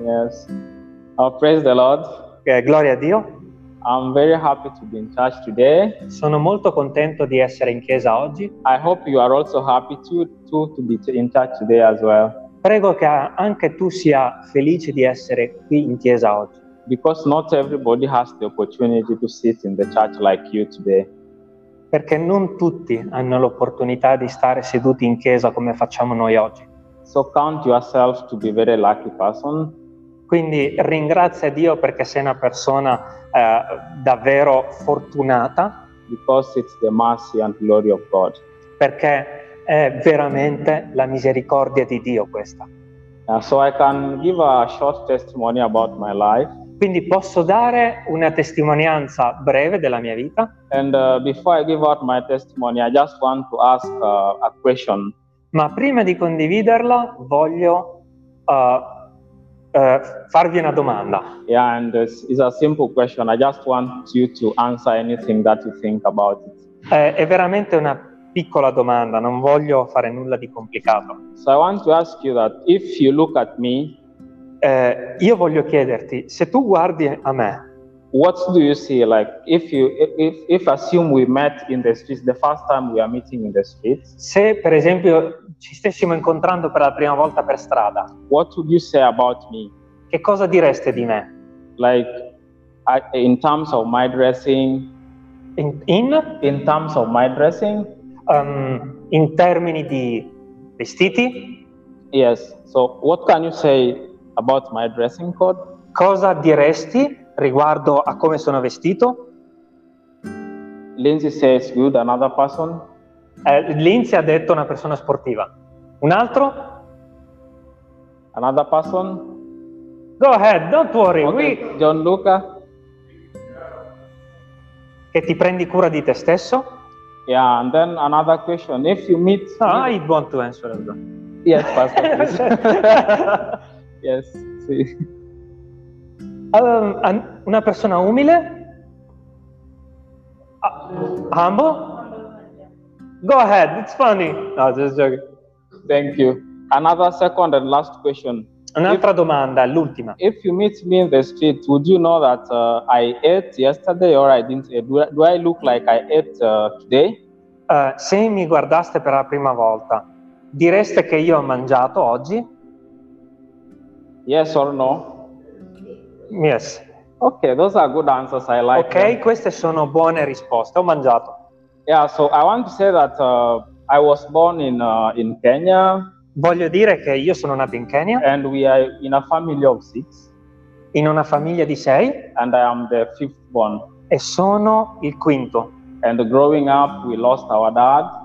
Yes. Uh, praise the Lord. Eh, gloria a Dio. I'm very happy to be in church today. Sono molto contento di essere in chiesa oggi. I hope you are also happy to, to, to be in church today as well. Prego che anche tu sia felice di essere qui in chiesa oggi, Because not everybody has the opportunity to sit in the church like you today. perché non tutti hanno l'opportunità di stare seduti in chiesa come facciamo noi oggi. So count yourself to be a very lucky person. Quindi ringrazia Dio perché sei una persona eh, davvero fortunata, because it's the mercy and glory of God. perché è veramente la misericordia di Dio questa. Uh, so I can give a short testimony about my life. Quindi posso dare una testimonianza breve della mia vita, And uh, before I give out my testimony, I just want to ask uh, a question. ma prima di condividerla voglio eh, eh, farvi una domanda. Yeah, and it's, it's a simple question. I just want you to answer anything that you think about it. Eh, è veramente una piccola domanda, non voglio fare nulla di complicato. So I want to ask you that if you look at me, Eh, io voglio chiederti, se tu guardi a me, what do you see? Like if you if if assume we met in the streets the first time we are meeting in the streets, se per esempio ci stessimo incontrando per la prima volta per strada, what would you say about me? che cosa direste di me? Like I, in terms of my dressing, In, in, in terms of my dressing, um, in termini di vestiti, yes. So what can you say about my dressing code? cosa diresti riguardo a come sono vestito? Lindsay says good. Another person. Eh, Lindsay ha detto una persona sportiva. Un altro? Another person. Go ahead, don't worry, Okay. we- John Luca. che ti prendi cura di te stesso? Yeah. And then another question. If you meet. No, I want to answer as well. Yes, Pastor. yes. See. Una persona umile? Ah, humble? Go ahead, it's funny. No, just joking. Thank you. Another second and last question. Un'altra domanda, l'ultima. If you meet me in the street, would you know that uh, I ate yesterday or I didn't? eat? Do I, do I look like I ate uh, today? Eh, se mi guardaste per la prima volta, direste che io ho mangiato oggi? Yes or no? Yes. Okay, those are good answers. I like. Ok, them. queste sono buone risposte. Ho mangiato. Yeah. So I want to say that uh, I was born in uh, in Kenya, Voglio dire che io sono nato in Kenya, and we are in a family of six, in una famiglia di sei and I am the fifth born. e sono il quinto. And growing up, we lost our dad.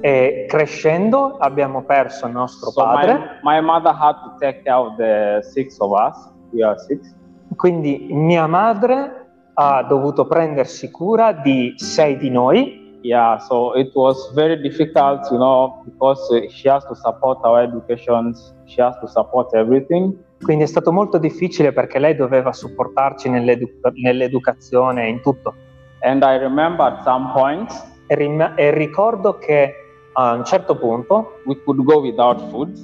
E crescendo abbiamo perso il nostro So padre, my, my mother had to take care of the six of us. We are six. Quindi mia madre ha dovuto prendersi cura di sei di noi Yeah, so it was very difficult, you know, because she has to support our educations, she has to support everything. Quindi è stato molto difficile perché lei doveva supportarci nell'edu- nell'educazione e in tutto. And I remember at some point E, rim- e ricordo che a un certo punto we could go without food.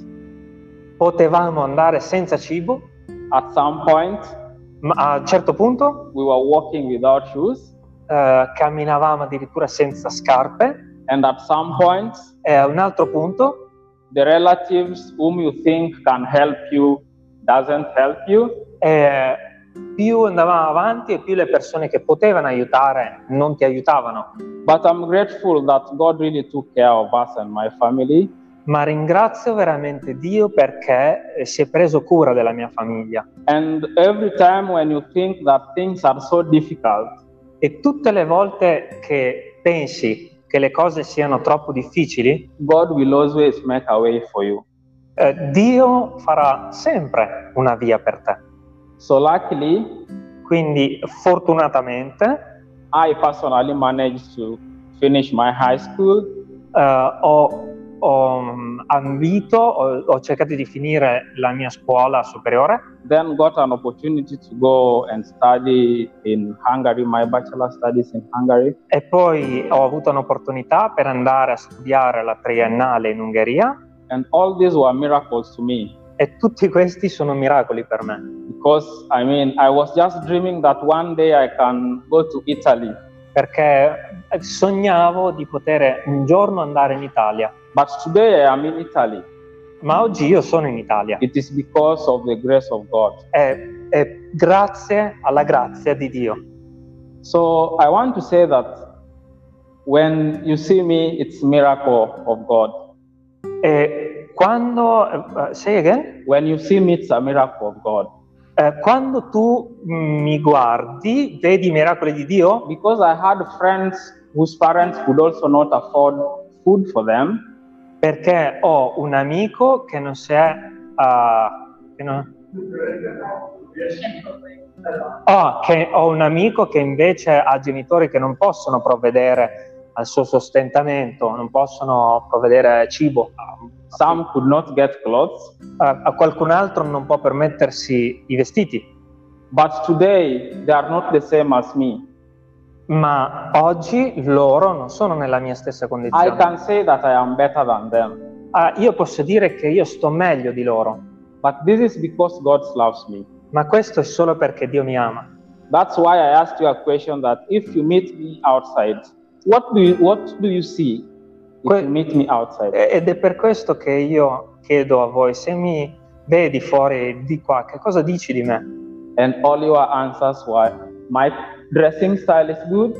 potevamo andare senza cibo, At some point ma a un certo punto we were walking without shoes. eh, camminavamo addirittura senza scarpe And at some point, e a un altro punto the relatives whom you think can help you doesn't help you. eh, più andavamo avanti e più le persone che potevano aiutare non ti aiutavano. But I'm grateful that God really took care of us and my family. Ma ringrazio veramente Dio perché eh, si è preso cura della mia famiglia. So E tutte le volte che pensi che le cose siano troppo difficili, eh, Dio farà sempre una via per te. So luckily, Quindi fortunatamente I personally managed to finish my high school eh, ho, ho mm, ambito, ho, ho cercato di finire la mia scuola superiore, then got an opportunity to go and study in Hungary, my bachelor studies in Hungary. e poi ho avuto un'opportunità per andare a studiare la triennale in Ungheria And all these were miracles to me E tutti questi sono miracoli per me. because I mean, I was just dreaming that one day I can go to Italy. Perché sognavo di poter un giorno andare in Italia. But today I am in Italy. Ma oggi io sono in Italia. It is because of the grace of God. È, è grazie alla grazia di Dio. So I want to say that when you see me, it's miracle of God. E quando, eh, say again? When you see me, it's a miracle of God. Eh, quando tu mi guardi, vedi i miracoli di Dio? Because I had friends whose parents could also not afford food for them. Perché ho un amico che non si è... uh, che non- Ah, che ho un amico che invece ha genitori che non possono provvedere al suo sostentamento, non possono provvedere cibo. Some could not get clothes. A qualcun altro non può permettersi i vestiti. But today, they are not the same as me. Ma oggi loro non sono nella mia stessa I condizione. can say that I am better than them. Ah, io posso dire che io sto meglio di loro, But this is because God loves me. ma questo è solo perché Dio mi ama. That's why I asked you a question that if you meet me outside, what do you, what do you see if Que- you meet me outside? Ed è per questo che io chiedo a voi, se mi vedi fuori di qua, che cosa dici di me? And all your answers were, my dressing style is good,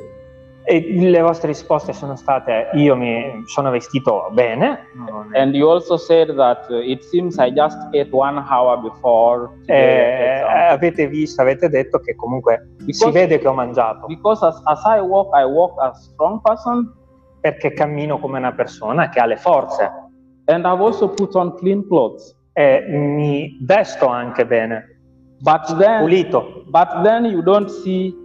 E le vostre risposte sono state, io mi sono vestito bene, and you also said that it seems I just ate one hour before Eh, exam. avete visto, avete detto che comunque si Because- vede che ho mangiato, Because as, as I walk, I walk as a strong person, perché cammino come una persona che ha le forze. And I've also put on clean clothes. e mi vesto anche bene, But then, pulito, but then you don't see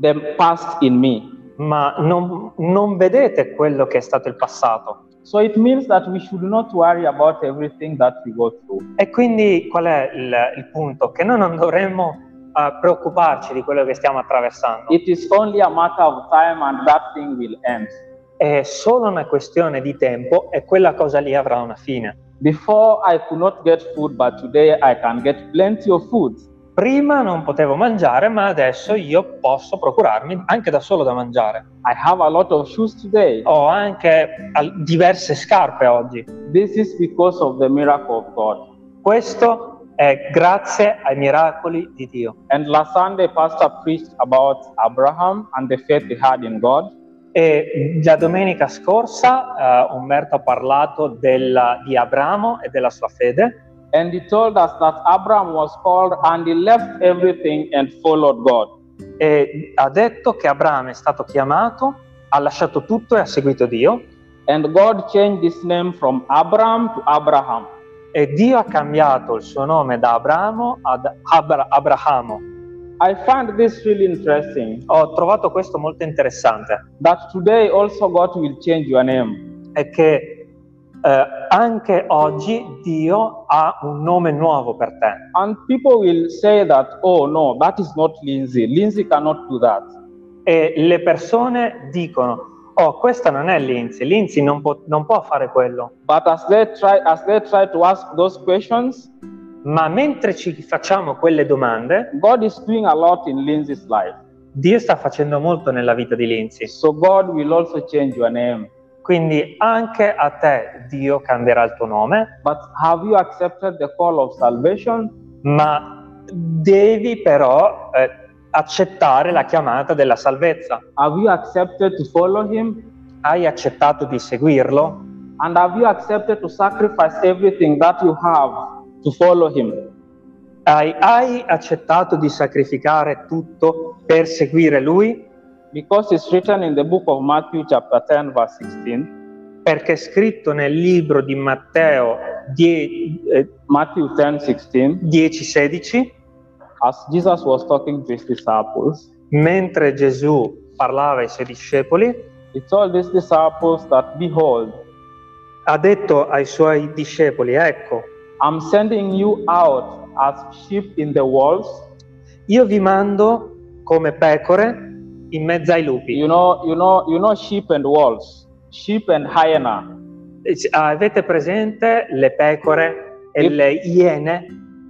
the past in me. ma non, non vedete quello che è stato il passato. So it means that we should not worry about everything that we go through. E quindi qual è il, il punto? Che noi non dovremmo eh, preoccuparci di quello che stiamo attraversando. It is only a matter of time and that thing will end. È solo una questione di tempo e quella cosa lì avrà una fine. Before I could not get food, but today I can get plenty of food. Prima non potevo mangiare, ma adesso io posso procurarmi anche da solo da mangiare. I have a lot of shoes today. Ho anche diverse scarpe oggi. This is because of the miracle of God. Questo è grazie ai miracoli di Dio. And last Sunday, Pastor preached about Abraham and the faith he had in God. E la domenica scorsa eh, Umberto ha parlato della- di Abramo e della sua fede And he told us that Abraham was called and he left everything and followed God. e ha detto che Abramo è stato chiamato, ha lasciato tutto e ha seguito Dio And God changed his name from Abram to Abraham. e Dio ha cambiato il suo nome da Abramo ad Abra- Abrahamo. I find this really interesting Ho trovato questo molto interessante, that today also God will change your name. è che eh, anche oggi Dio ha un nome nuovo per te. And people will say that, oh no, that is not Lindsay. Lindsay cannot do that. E le persone dicono, oh questa non è Lindsay, Lindsay non può, non può fare quello. But as they try, as they try to ask those questions, Ma mentre ci facciamo quelle domande, God is doing a lot in Lindsay's life. Dio sta facendo molto nella vita di Lindsay. So God will also change your name. Quindi anche a te Dio cambierà il tuo nome, But have you accepted the call of salvation? ma devi però eh, accettare la chiamata della salvezza. Have you accepted to follow Him? Hai accettato di seguirlo? And have you accepted to sacrifice everything that you have to follow Him? Hai, hai accettato di sacrificare tutto per seguire Lui? Because it's written in the book of Matthew, chapter 10, verse 16. Perché è scritto nel libro di Matteo 10, eh, Matthew 10, 16. 10-16, As Jesus was talking to his disciples, mentre Gesù parlava ai suoi discepoli, he told his disciples that, Behold, ha detto ai suoi discepoli, ecco, I'm sending you out as sheep in the wolves. io vi mando come pecore in mezzo ai lupi. You know, you know, you know sheep and wolves, sheep and hyena. Eh, Avete presente le pecore e If- le iene,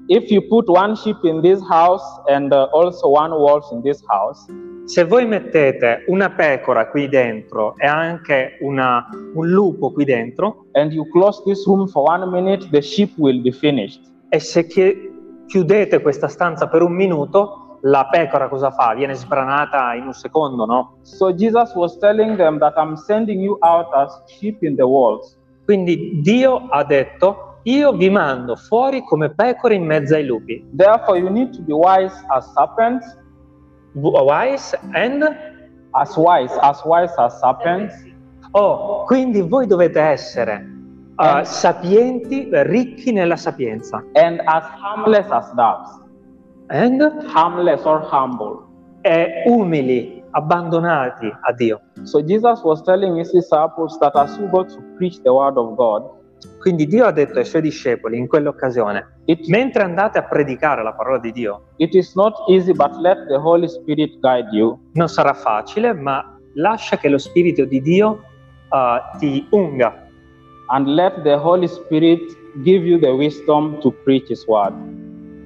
If you put one sheep in this house and uh, also one wolf in this house, se voi mettete una pecora qui dentro e anche una- un lupo qui dentro, and you close this room for one minute, the sheep will be finished. e se chi- chiudete questa stanza per un minuto, la pecora cosa fa? Viene sbranata in un secondo, no? So Jesus was telling them that I'm sending you out as sheep in the wolves. Quindi Dio ha detto, io vi mando fuori come pecore in mezzo ai lupi. Therefore, you need to be wise as serpents, Wise and... as wise, as wise as serpents, Oh, quindi voi dovete essere uh, sapienti, ricchi nella sapienza. and as harmless as doves. And Harmless or humble. e umili, abbandonati a Dio. So Jesus was telling his disciples that as you go to preach the word of God, Quindi Dio ha detto ai suoi discepoli in quell'occasione, it, mentre andate a predicare la parola di Dio, it is not easy, but let the Holy Spirit guide you. non sarà facile, ma lascia che lo Spirito di Dio uh, ti unga and let the Holy Spirit give you the wisdom to preach His word.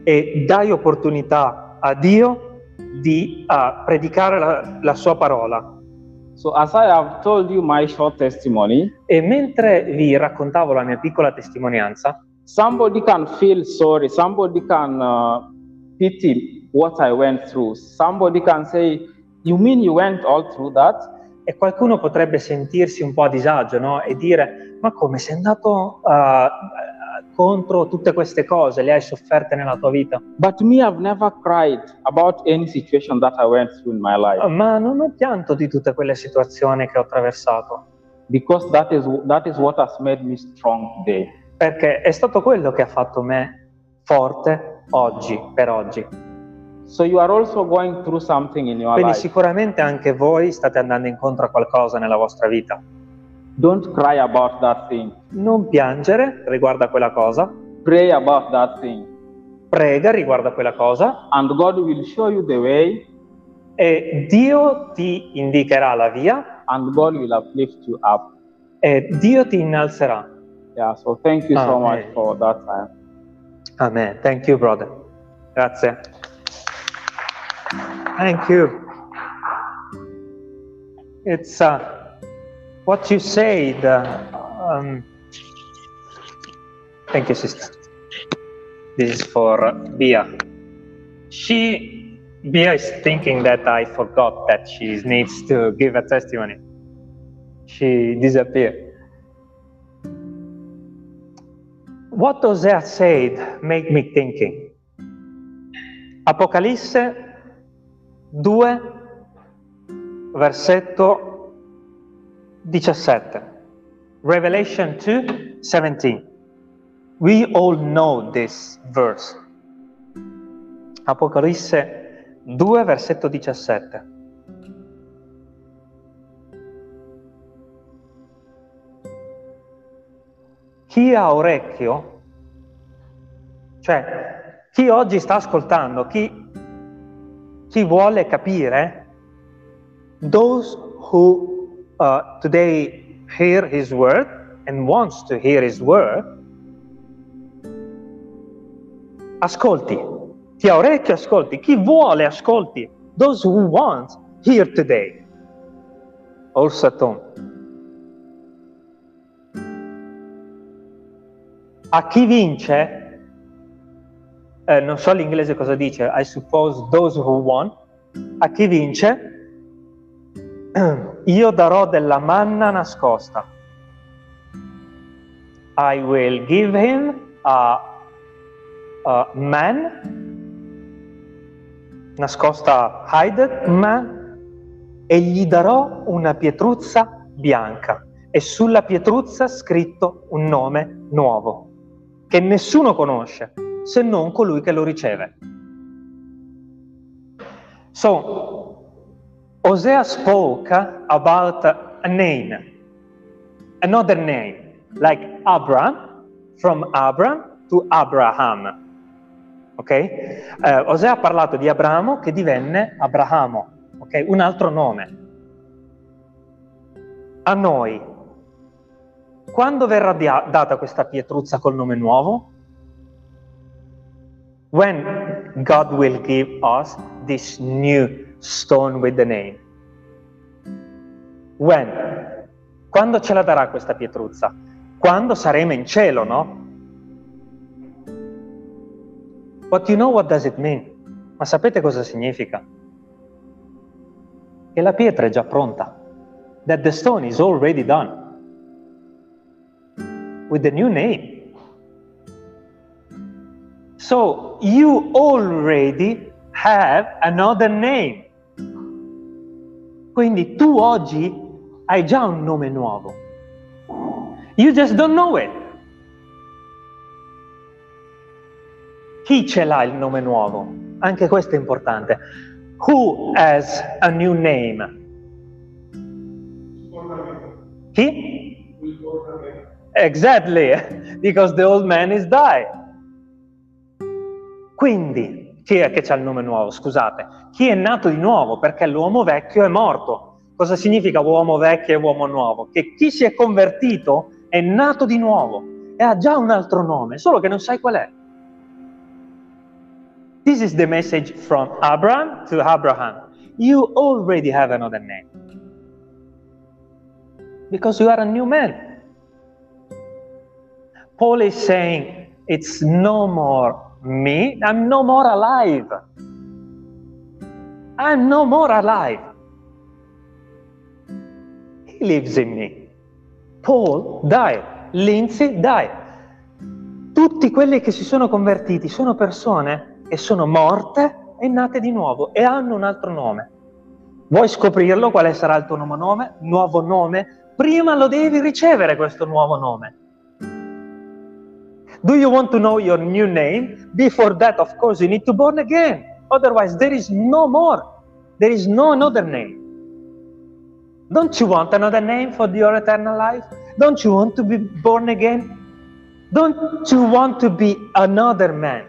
E dai opportunità a Dio di uh, predicare la, la sua parola. So, as I have told you my short testimony, E mentre vi raccontavo la mia piccola testimonianza, somebody can feel sorry, somebody can uh, pity what I went through. Somebody can say, You mean you went all through that? e qualcuno potrebbe sentirsi un po' a disagio no? e dire ma come sei andato uh, contro tutte queste cose, le hai sofferte nella tua vita? But me, I've never cried about any situation that I went through in my life Ma non ho pianto di tutte quelle situazioni che ho attraversato, because that is, that is what has made me strong today. perché è stato quello che ha fatto me forte oggi, per oggi. So, you are also going through something in your Quindi life. sicuramente anche voi state andando incontro a qualcosa nella vostra vita. Don't cry about that thing, Non piangere riguardo a quella cosa, pray about that thing, prega riguardo a quella cosa and God will show you the way e Dio ti indicherà la via and God will uplift you up. e Dio ti innalzerà. Yeah, so thank you so Amen. much for that time. Amen. Thank you, brother. Grazie. Thank you. It's uh, what you said. Uh, um, thank you, sister. This is for Bia. She, Bia is thinking that I forgot that she needs to give a testimony. She disappeared. What Osea said make me thinking. Apocalisse 2, versetto 17. Revelation 2, 17. We all know this verse. Apocalisse 2, versetto 17. Chi ha orecchio, cioè chi oggi sta ascoltando, chi, chi vuole capire, those who uh, today hear his word and wants to hear his word, ascolti. Chi ha orecchio ascolti, chi vuole ascolti. Those who want hear today. Also at. A chi vince, eh, non so l'inglese cosa dice, I suppose those who won, a chi vince, io darò della manna nascosta. I will give him a, a man, nascosta hided man, e gli darò una pietruzza bianca e sulla pietruzza scritto un nome nuovo che nessuno conosce se non colui che lo riceve. So, Hosea spoke about a name, another name, like Abram, from Abram to Abraham. Ok? Eh, Osea ha parlato di Abramo che divenne Abramo, ok? Un altro nome. A noi, quando verrà dia- data questa pietruzza col nome nuovo? when God will give us this new stone with the name. When? Quando ce la darà questa pietruzza? Quando saremo in cielo, no? But you know what does it mean? Ma sapete cosa significa? Che la pietra è già pronta. That the stone is already done. With the new name. So you already have another name. Quindi tu oggi hai già un nome nuovo. You just don't know it. Chi ce l'ha il nome nuovo? Anche questo è importante. Who has a new name? Chi? Exactly, because the old man is died. Quindi, chi è che ha il nome nuovo? Scusate, chi è nato di nuovo? Perché l'uomo vecchio è morto. Cosa significa uomo vecchio e uomo nuovo? Che chi si è convertito è nato di nuovo e ha già un altro nome, solo che non sai qual è. This is the message from Abraham to Abraham. You already have another name. Because you are a new man. Paul is saying, it's no more me, I'm no more alive. I'm no more alive. He lives in me. Paul died. Lindsay died. Tutti quelli che si sono convertiti sono persone che sono morte e nate di nuovo e hanno un altro nome. Vuoi scoprirlo quale sarà il tuo nuovo nome? Nuovo nome? Prima lo devi ricevere questo nuovo nome. Do you want to know your new name? Before that, of course, you need to born again. Otherwise, there is no more. There is no another name. Don't you want another name for your eternal life? Don't you want to be born again? Don't you want to be another man?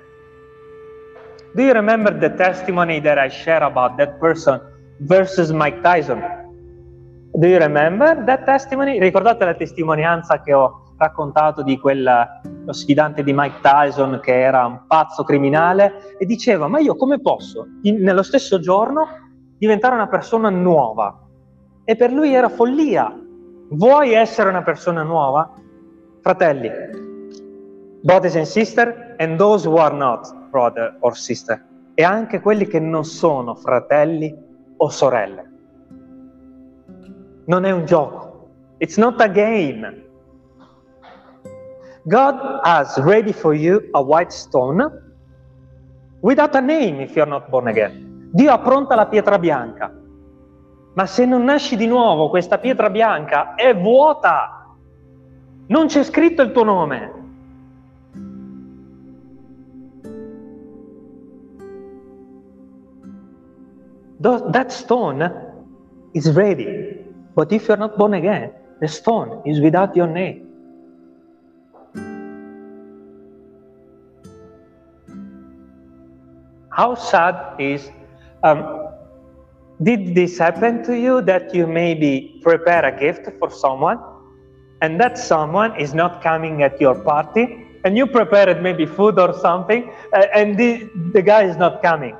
Do you remember the testimony that I shared about that person versus Mike Tyson? Do you remember that testimony? Ricordate la testimonianza che ho raccontato di quel sfidante di Mike Tyson che era un pazzo criminale e diceva ma io come posso in, nello stesso giorno diventare una persona nuova? E per lui era follia. Vuoi essere una persona nuova? Fratelli, brothers and sisters, and those who are not brother or sister, e anche quelli che non sono fratelli o sorelle. Non è un gioco. It's not a game. God has ready for you a white stone without a name if you're not born again. Dio ha pronta la pietra bianca. Ma se non nasci di nuovo, questa pietra bianca è vuota. Non c'è scritto il tuo nome. That stone is ready. But if you're not born again, the stone is without your name. How sad is, um, did this happen to you that you maybe prepare a gift for someone and that someone is not coming at your party and you prepared maybe food or something uh, and the, the guy is not coming?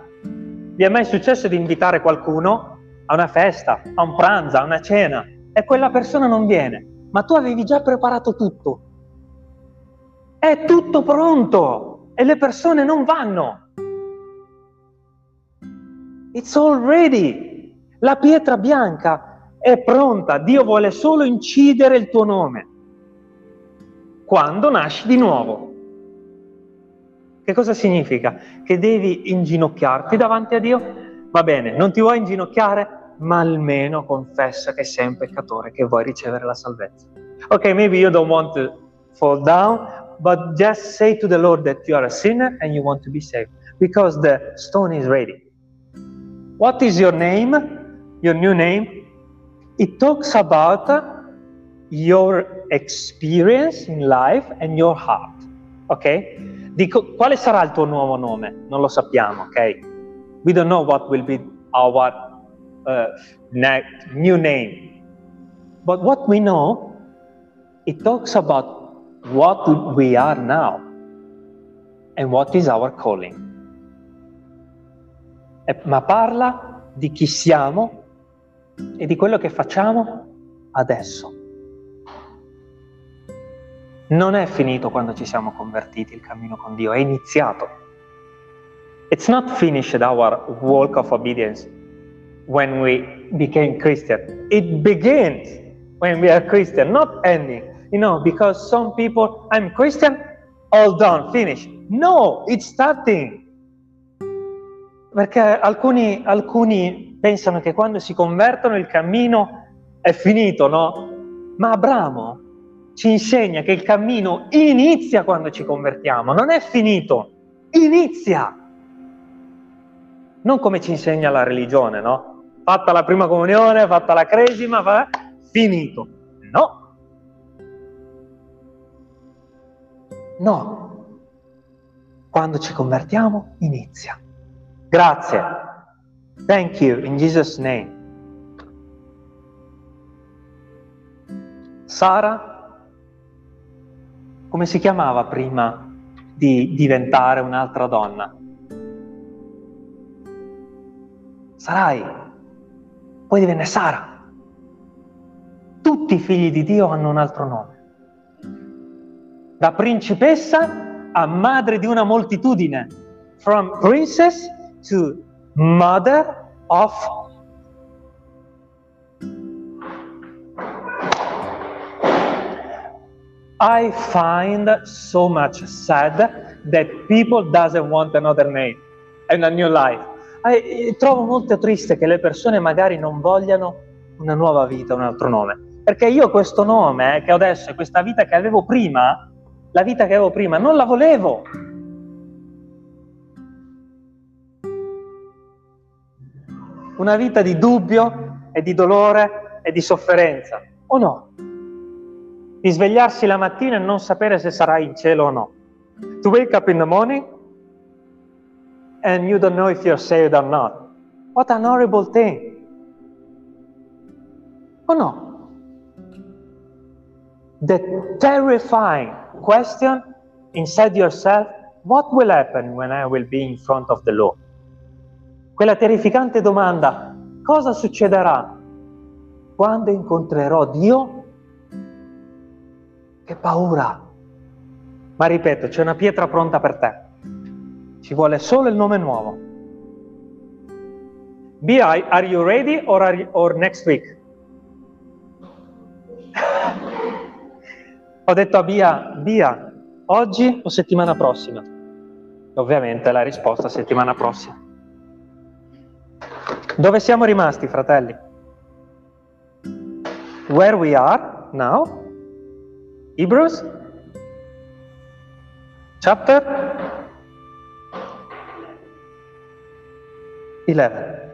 Vi è mai successo di invitare qualcuno a una festa, a un pranzo, a una cena e quella persona non viene, ma tu avevi già preparato tutto? È tutto pronto e le persone non vanno. It's all ready. La pietra bianca è pronta. Dio vuole solo incidere il tuo nome. Quando nasci di nuovo. Che cosa significa? Che devi inginocchiarti davanti a Dio? Va bene, non ti vuoi inginocchiare? Ma almeno confessa che sei un peccatore, che vuoi ricevere la salvezza. Ok, maybe you don't want to fall down, but just say to the Lord that you are a sinner and you want to be saved. Because the stone is ready. What is your name? Your new name? It talks about your experience in life and your heart. Ok? Dico, quale sarà il tuo nuovo nome? Non lo sappiamo, ok? We don't know what will be our uh, new name. But what we know, it talks about what we are now and what is our calling. Ma parla di chi siamo e di quello che facciamo adesso. Non è finito quando ci siamo convertiti il cammino con Dio, è iniziato. It's not finished our walk of obedience when we became Christian. It begins when we are Christian, not ending. You know, because some people, I'm Christian, all done, finish. No, it's starting. Perché alcuni, alcuni pensano che quando si convertono il cammino è finito, no? Ma Abramo ci insegna che il cammino inizia quando ci convertiamo, non è finito, inizia. Non come ci insegna la religione, no? Fatta la prima comunione, fatta la cresima, fa... finito. No. No. Quando ci convertiamo, inizia. Grazie. Thank you in Jesus' name. Sara, come si chiamava prima di diventare un'altra donna? Sarai, poi divenne Sara. Tutti i figli di Dio hanno un altro nome. Da principessa a madre di una moltitudine. From princess to mother of I find so much sad that people doesn't want another name and a new life. I, trovo molto triste che le persone magari non vogliano una nuova vita, un altro nome. Perché io questo nome che ho adesso e questa vita che avevo prima, la vita che avevo prima, non la volevo. Una vita di dubbio e di dolore e di sofferenza, o no? Di svegliarsi la mattina e non sapere se sarai in cielo o no. To wake up in the morning and you don't know if you're saved or not. What an horrible thing. O no? The terrifying question inside yourself, what will happen when I will be in front of the Lord? Quella terrificante domanda, cosa succederà quando incontrerò Dio? Che paura! Ma ripeto, c'è una pietra pronta per te. Ci vuole solo il nome nuovo. BI, are you ready or, are you, or next week? Ho detto a Bia, Bia, oggi o settimana prossima? Ovviamente la risposta settimana prossima. Dove siamo rimasti, fratelli? Where we are now? Hebrews? Chapter 11.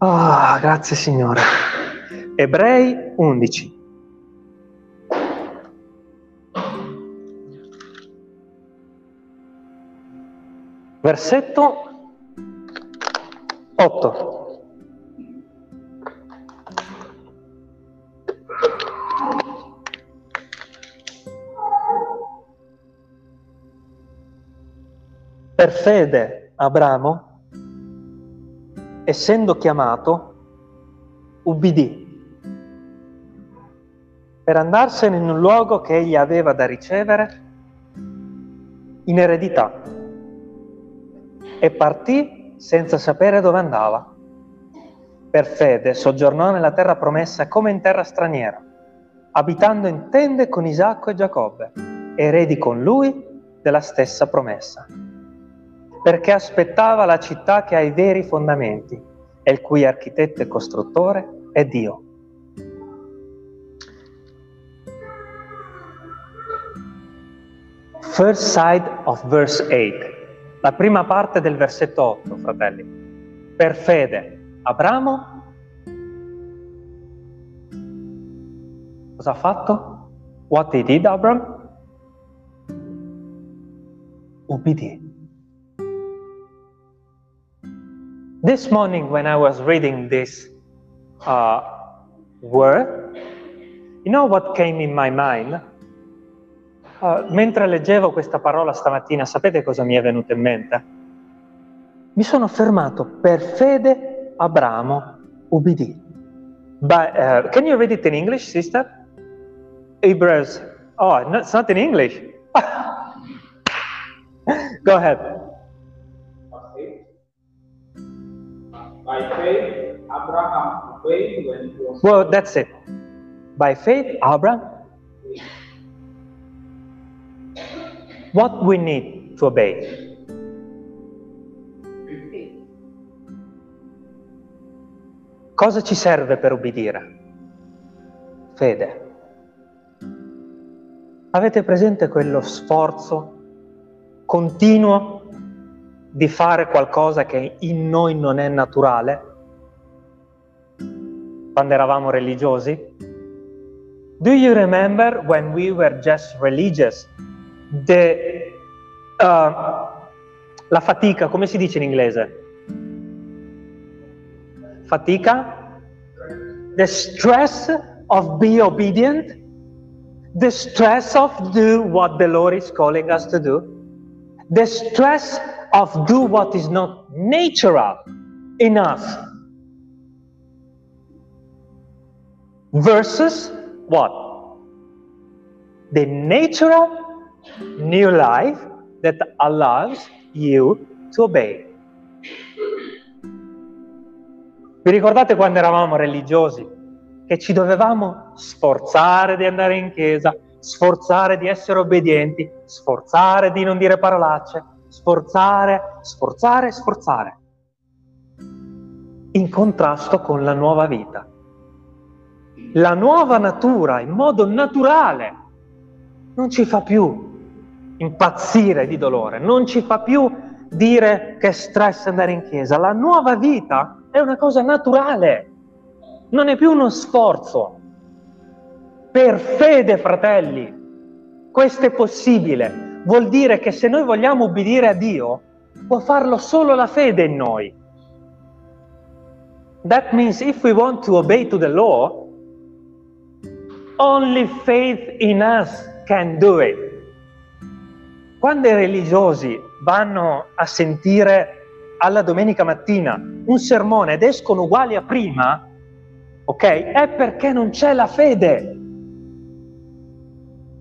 Ah, grazie Signore. Ebrei 11. Versetto 8. Per fede Abramo essendo chiamato, ubbidì per andarsene in un luogo che egli aveva da ricevere in eredità. E partì senza sapere dove andava. Per fede soggiornò nella terra promessa come in terra straniera, abitando in tende con Isacco e Giacobbe, eredi con lui della stessa promessa perché aspettava la città che ha i veri fondamenti e il cui architetto e costruttore è Dio. First side of verse 8, la prima parte del versetto 8, fratelli. Per fede, Abramo cosa ha fatto? What he did, Abram? Ubbidì This morning, when I was reading this uh, word, you know what came in my mind? Uh, mentre leggevo questa parola stamattina, sapete cosa mi è venuto in mente? Mi sono fermato per fede Abramo ubbidì. But uh, can you read it in English, sister? Hebrews. Oh, no, it's not in English. Go ahead. By faith, Abraham obeyed when he was. Well, that's it. By faith, Abraham. What we need to obey? Cosa ci serve per obbedire? Fede. Avete presente quello sforzo continuo di fare qualcosa che in noi non è naturale? Quando eravamo religiosi? Do you remember when we were just religious? The, uh, la fatica, come si dice in inglese? Fatica? The stress of be obedient? The stress of do what the Lord is calling us to do? The stress of do what is not natural in us? Versus what? The natural new life that allows you to obey. Vi ricordate quando eravamo religiosi? Che ci dovevamo sforzare di andare in chiesa, sforzare di essere obbedienti, sforzare di non dire parolacce, sforzare, sforzare, sforzare. In contrasto con la nuova vita. La nuova natura, in modo naturale, non ci fa più impazzire di dolore, non ci fa più dire che stress andare in chiesa. La nuova vita è una cosa naturale, non è più uno sforzo. Per fede, fratelli, questo è possibile. Vuol dire che se noi vogliamo ubbidire a Dio, può farlo solo la fede in noi. That means if we want to obey to the law, only faith in us can do it. Quando i religiosi vanno a sentire alla domenica mattina un sermone ed escono uguali a prima, ok? È perché non c'è la fede.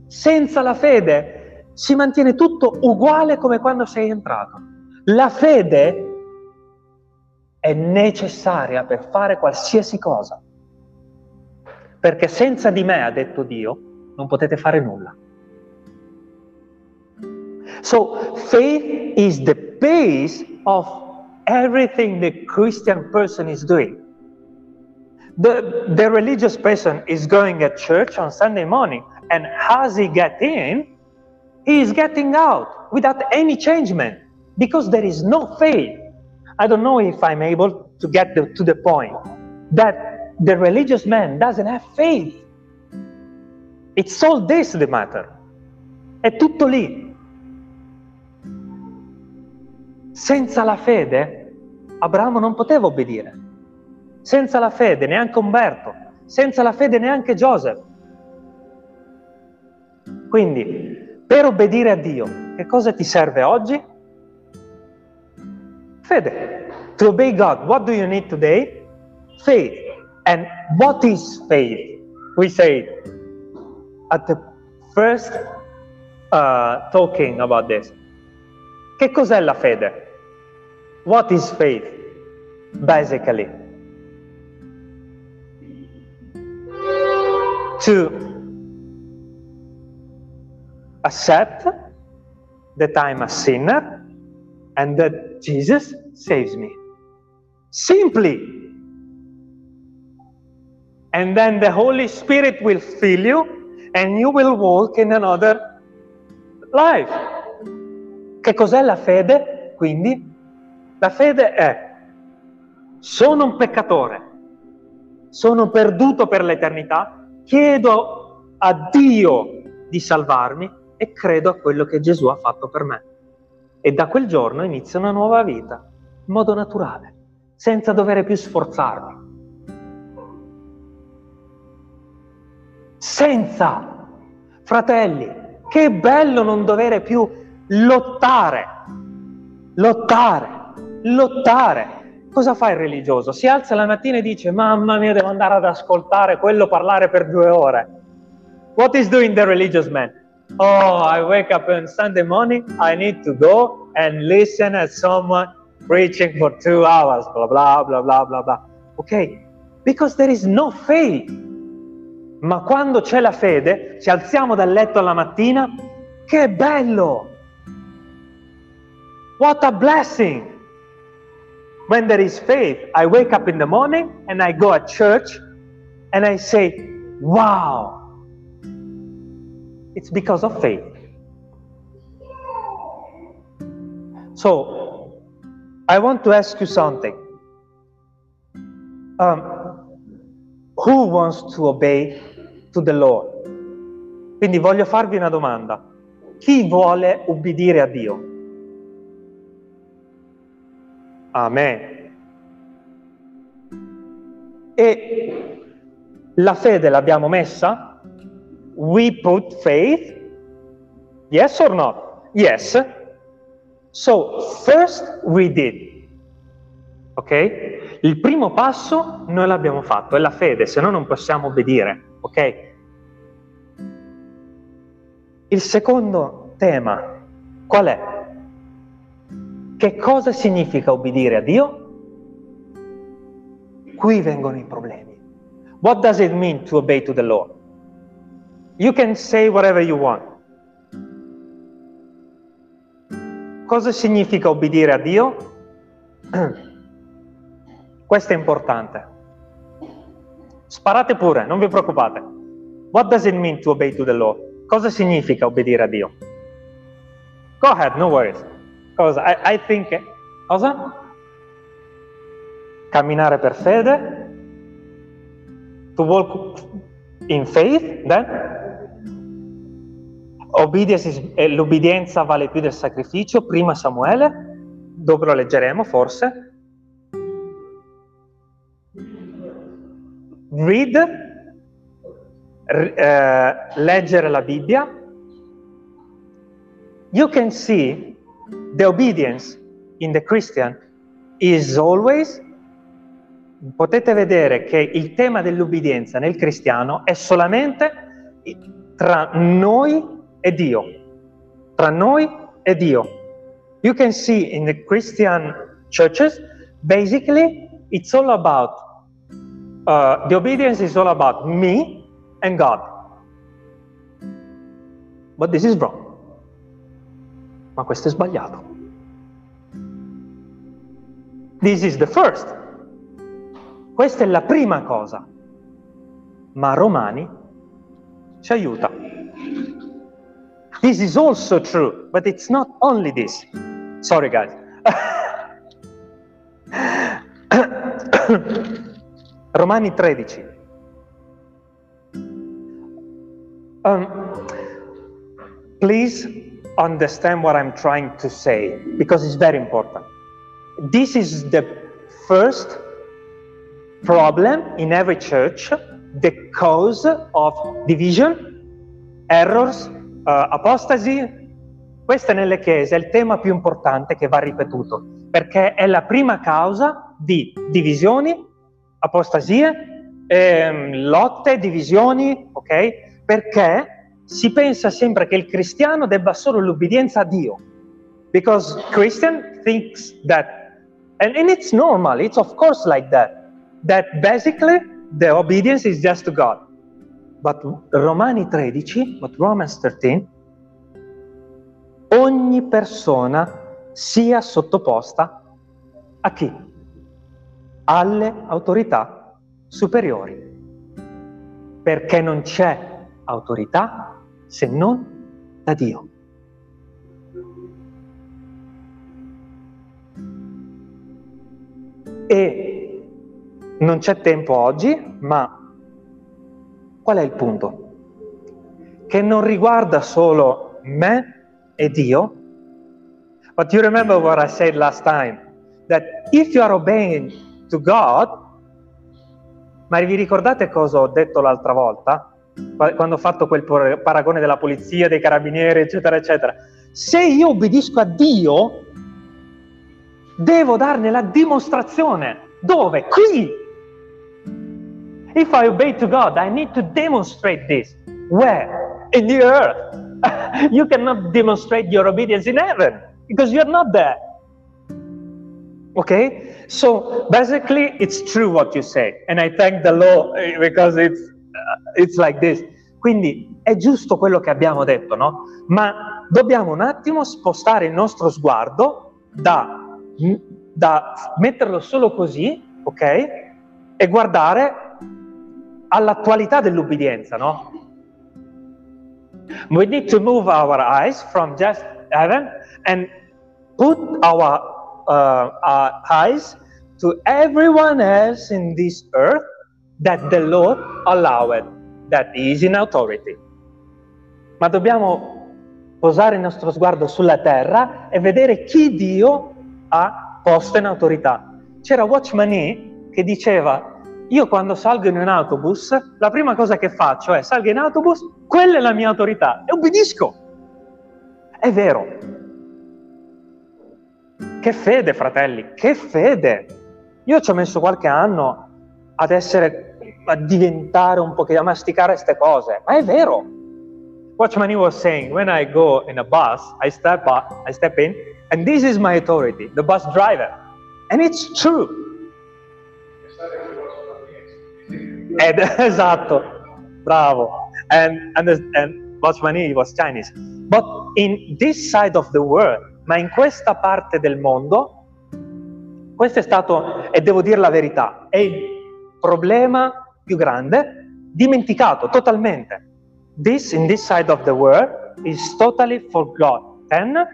Senza la fede si mantiene tutto uguale come quando sei entrato. La fede è necessaria per fare qualsiasi cosa. Perché senza di me, ha detto Dio, non potete fare nulla. So faith is the base of everything the Christian person is doing. The, the religious person is going at church on Sunday morning, and as he get in, he is getting out without any changement because there is no faith. I don't know if I'm able to get the, to the point that the religious man doesn't have faith. It's all this the matter. È tutto lì. Senza la fede Abramo non poteva obbedire. Senza la fede neanche Umberto, senza la fede neanche Giuseppe. Quindi, per obbedire a Dio, che cosa ti serve oggi? Fede. To obey God, what do you need today? Faith. And what is faith? We say at the first uh, talking about this. Che cos'è la fede? What is faith? Basically, to accept that I'm a sinner and that Jesus saves me. Simply. And then the Holy Spirit will fill you and you will walk in another life. Che cos'è la fede? Quindi la fede è, sono un peccatore, sono perduto per l'eternità, chiedo a Dio di salvarmi e credo a quello che Gesù ha fatto per me. E da quel giorno inizia una nuova vita, in modo naturale. senza dover più sforzarmi. Senza, fratelli, che bello non dover più lottare, lottare, lottare. Cosa fa il religioso? Si alza la mattina e dice, mamma mia, devo andare ad ascoltare quello parlare per due ore. What is doing the religious man? Oh, I wake up on Sunday morning, I need to go and listen at someone preaching for two hours, blah, blah, blah, blah, blah, blah. Ok? Because there is no faith. Ma quando c'è la fede, ci alziamo dal letto alla mattina, che bello! What a blessing! When there is faith, I wake up in the morning and I go at church and I say, wow, it's because of faith. So, I want to ask you something. Um, who wants to obey to the Lord? Quindi voglio farvi una domanda. Chi vuole ubbidire a Dio? Amen. E la fede l'abbiamo messa? We put faith? Yes or not? Yes. So, first we did. Ok? Il primo passo noi l'abbiamo fatto, è la fede, se no non possiamo obbedire. Ok? Il secondo tema, qual è? Che cosa significa obbedire a Dio? Qui vengono i problemi. What does it mean to obey to the Lord? You can say whatever you want. Cosa significa obbedire a Dio? Questo è importante. Sparate pure, non vi preoccupate. What does it mean to obey to the law? Cosa significa obbedire a Dio? Go ahead, no worries. Cosa? I, I think... Cosa? Camminare per fede? To walk in faith, then? Is, l'obbedienza vale più del sacrificio, prima Samuele, dove lo leggeremo forse. Read, uh, leggere la Bibbia. You can see the obedience in the Christian is always potete vedere che il tema dell'obbedienza nel cristiano è solamente tra noi e Dio. Tra noi e Dio. You can see in the Christian churches, basically, it's all about, uh, the obedience is all about me and God. But this is wrong. Ma questo è sbagliato. This is the first. Questa è la prima cosa. Ma Romani ci aiuta. This is also true, but it's not only this. Sorry, guys. Romani 13. Um, please understand what I'm trying to say because it's very important. This is the first problem in every church, the cause of division, errors, apostasi, questa nelle chiese è il tema più importante che va ripetuto, perché è la prima causa di divisioni, apostasie, ehm, lotte, divisioni, ok? Perché si pensa sempre che il cristiano debba solo l'obbedienza a Dio. Because Christian thinks that, and, and it's normal, it's of course like that, that basically the obedience is just to God. But Romani 13, but Romans 13, ogni persona sia sottoposta a chi? Alle autorità superiori. Perché non c'è autorità se non da Dio. E non c'è tempo oggi, ma Qual è il punto? Che non riguarda solo me e Dio, but you remember what I said last time, that if you are obeying to God, ma vi ricordate cosa ho detto l'altra volta? Quando ho fatto quel paragone della polizia, dei carabinieri, eccetera, eccetera. Se io obbedisco a Dio, devo darne la dimostrazione. Dove? Qui! If I obey to God, I need to demonstrate this. Where? In the earth. you cannot demonstrate your obedience in heaven because you're not there. Okay? So basically, it's true what you say. And I thank the law eh, because it's, uh, it's like this. Quindi è giusto quello che abbiamo detto, no? Ma dobbiamo un attimo spostare il nostro sguardo da, da metterlo solo così, ok? E guardare all'attualità dell'ubbidienza, no? We need to move our eyes from just heaven and put our, uh, our eyes to everyone else in this earth that the Lord allowed, that is in authority. Ma dobbiamo posare il nostro sguardo sulla terra e vedere chi Dio ha posto in autorità. C'era Watchman E che diceva io quando salgo in un autobus, la prima cosa che faccio è salgo in autobus, quella è la mia autorità e obbedisco. È vero. Che fede, fratelli, che fede. Io ci ho messo qualche anno ad essere, a diventare un po' a masticare queste cose, ma è vero. Watchman was saying, when I go in a bus, I step up, I step in, and this is my authority, the bus driver. And it's true. Ed, esatto, bravo. And, and, and Watchman was Chinese. But in this side of the world, ma in questa parte del mondo, questo è stato, e devo dire la verità, è il problema più grande, dimenticato totalmente. This, in this side of the world, is totally forgotten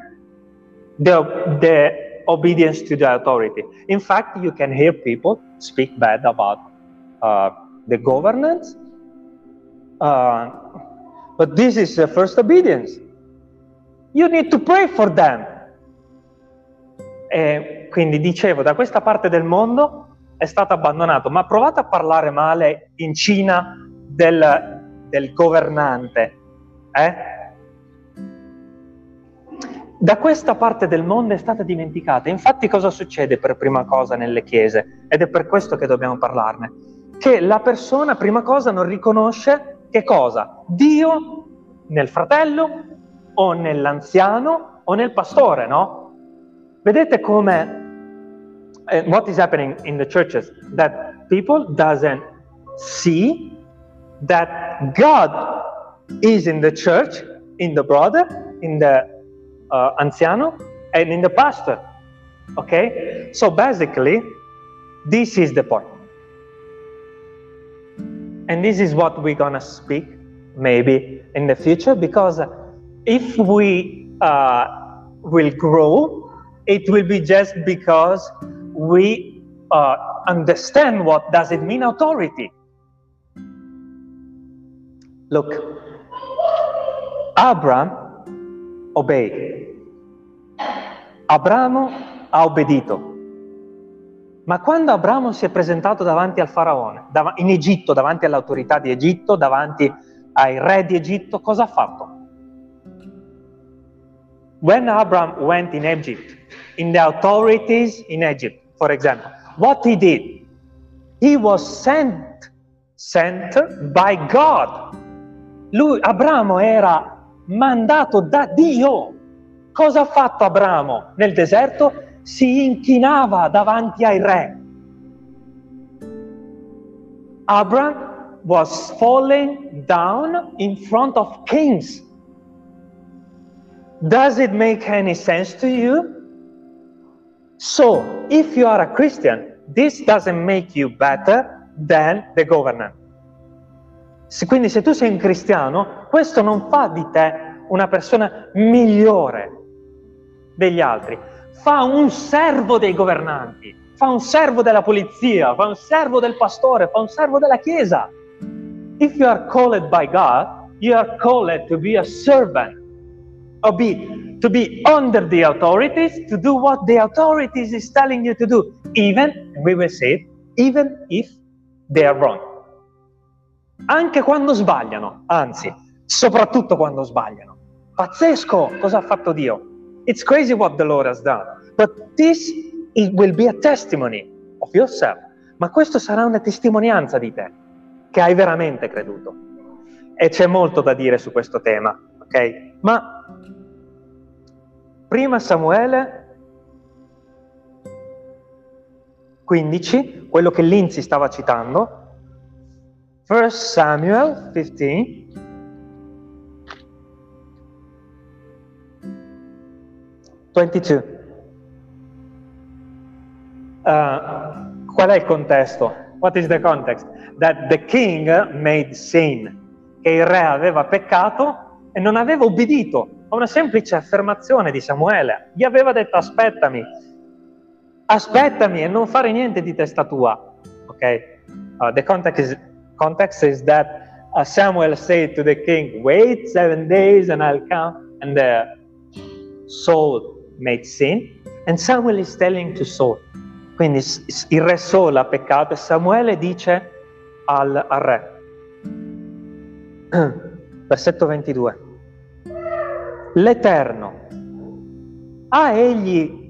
the, the obedience to the authority. In fact, you can hear people speak bad about uh, the governance. Uh, but this is the first obedience. You need to pray for them. E quindi dicevo, da questa parte del mondo è stato abbandonato, ma provate a parlare male in Cina del, del governante. Eh? Da questa parte del mondo è stata dimenticata. Infatti cosa succede per prima cosa nelle chiese? Ed è per questo che dobbiamo parlarne che la persona, prima cosa, non riconosce che cosa? Dio nel fratello o nell'anziano o nel pastore, no? Vedete come uh, what is happening in the churches that people doesn't see that God is in the church, in the brother, in the uh, anziano and in the pastor. Okay? So basically this is the point. And this is what we're going to speak maybe in the future because if we uh, will grow, it will be just because we uh, understand what does it mean authority. Look, Abraham obeyed. Abramo ha obbedito. Ma quando Abramo si è presentato davanti al faraone, dav- in Egitto, davanti all'autorità di Egitto, davanti ai re di Egitto, cosa ha fatto? When Abraham went in Egypt, in the authorities in Egypt, for example, what he did? He was sent, sent by God. Lui, Abramo era mandato da Dio. Cosa ha fatto Abramo nel deserto? Si inchinava davanti ai re. Abraham was falling down in front of kings. Does it make any sense to you? So, if you are a Christian, this doesn't make you better than the governor. Quindi se tu sei un cristiano, questo non fa di te una persona migliore degli altri fa un servo dei governanti, fa un servo della polizia, fa un servo del pastore, fa un servo della chiesa. If you are called by God, you are called to be a servant, or be, to be under the authorities, to do what the authorities is telling you to do. even, we will say even if they are wrong. Anche quando sbagliano, anzi, soprattutto quando sbagliano. Pazzesco cosa ha fatto Dio. It's crazy what the Lord has done. But this it will be a testimony of yourself. Ma questo sarà una testimonianza di te, che hai veramente creduto. E c'è molto da dire su questo tema, ok? Ma prima Samuele 15, quello che Lindsay stava citando, 1 Samuel 15, Twenty-two. Uh, qual è il contesto? What is the context? That the king made sin, che il re aveva peccato e non aveva obbedito a una semplice affermazione di Samuele. Gli aveva detto aspettami, aspettami e non fare niente di testa tua. Ok? Uh, the context is, context is that uh, Samuel said to the king, wait seven days and I'll come. And the Saul made sin. And Samuel is telling to Saul. Quindi il re Saul ha peccato e Samuele dice al, al re. Versetto 22. L'Eterno ha egli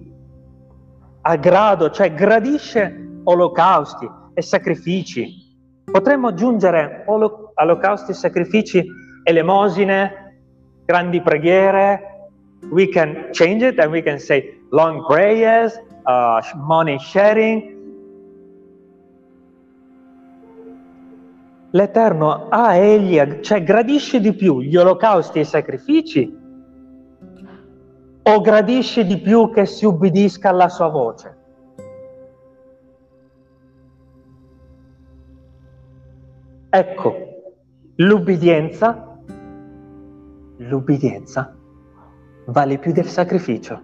a grado, cioè gradisce olocausti e sacrifici. Potremmo aggiungere olocausti sacrifici, elemosine, grandi preghiere. We can change it and we can say long prayers, uh, money sharing. L'Eterno ha egli, cioè gradisce di più gli olocausti e i sacrifici o gradisce di più che si ubbidisca alla sua voce? Ecco, l'ubbidienza, l'ubbidienza vale più del sacrificio.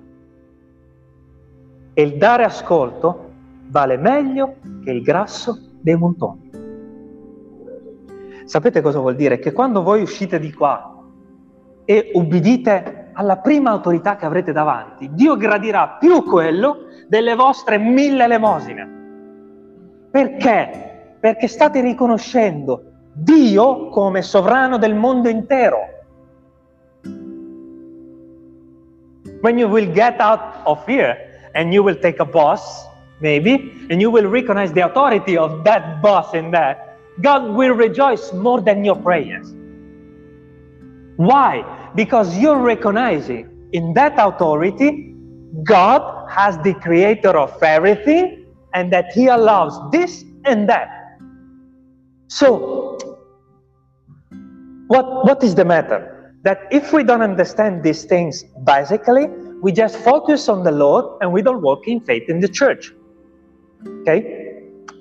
E il dare ascolto vale meglio che il grasso dei montoni. Sapete cosa vuol dire? Che quando voi uscite di qua e ubbidite alla prima autorità che avrete davanti, Dio gradirà più quello delle vostre mille elemosine. Perché? Perché state riconoscendo Dio come sovrano del mondo intero. When you will get out of here and you will take a boss, maybe, and you will recognize the authority of that boss in that, God will rejoice more than your prayers. Why? Because you're recognizing in that authority, God has the creator of everything and that He allows this and that. So, what, what is the matter? That if we don't understand these things basically, we just focus on the Lord and we don't walk in faith in the church. Ok?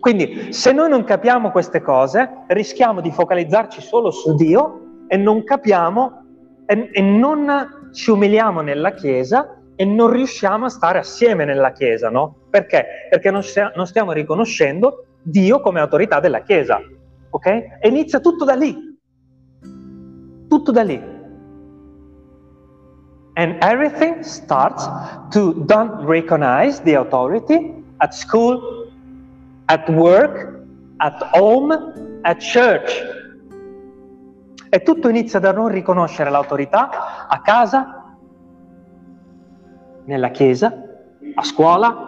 Quindi, se noi non capiamo queste cose, rischiamo di focalizzarci solo su Dio e non capiamo e, e non ci umiliamo nella Chiesa e non riusciamo a stare assieme nella Chiesa, no? Perché? Perché non, sia, non stiamo riconoscendo Dio come autorità della Chiesa, ok? E inizia tutto da lì, tutto da lì. And everything starts to don't recognize the authority at school, at work, at home, at church. E tutto inizia da non riconoscere l'autorità a casa, nella chiesa, a scuola.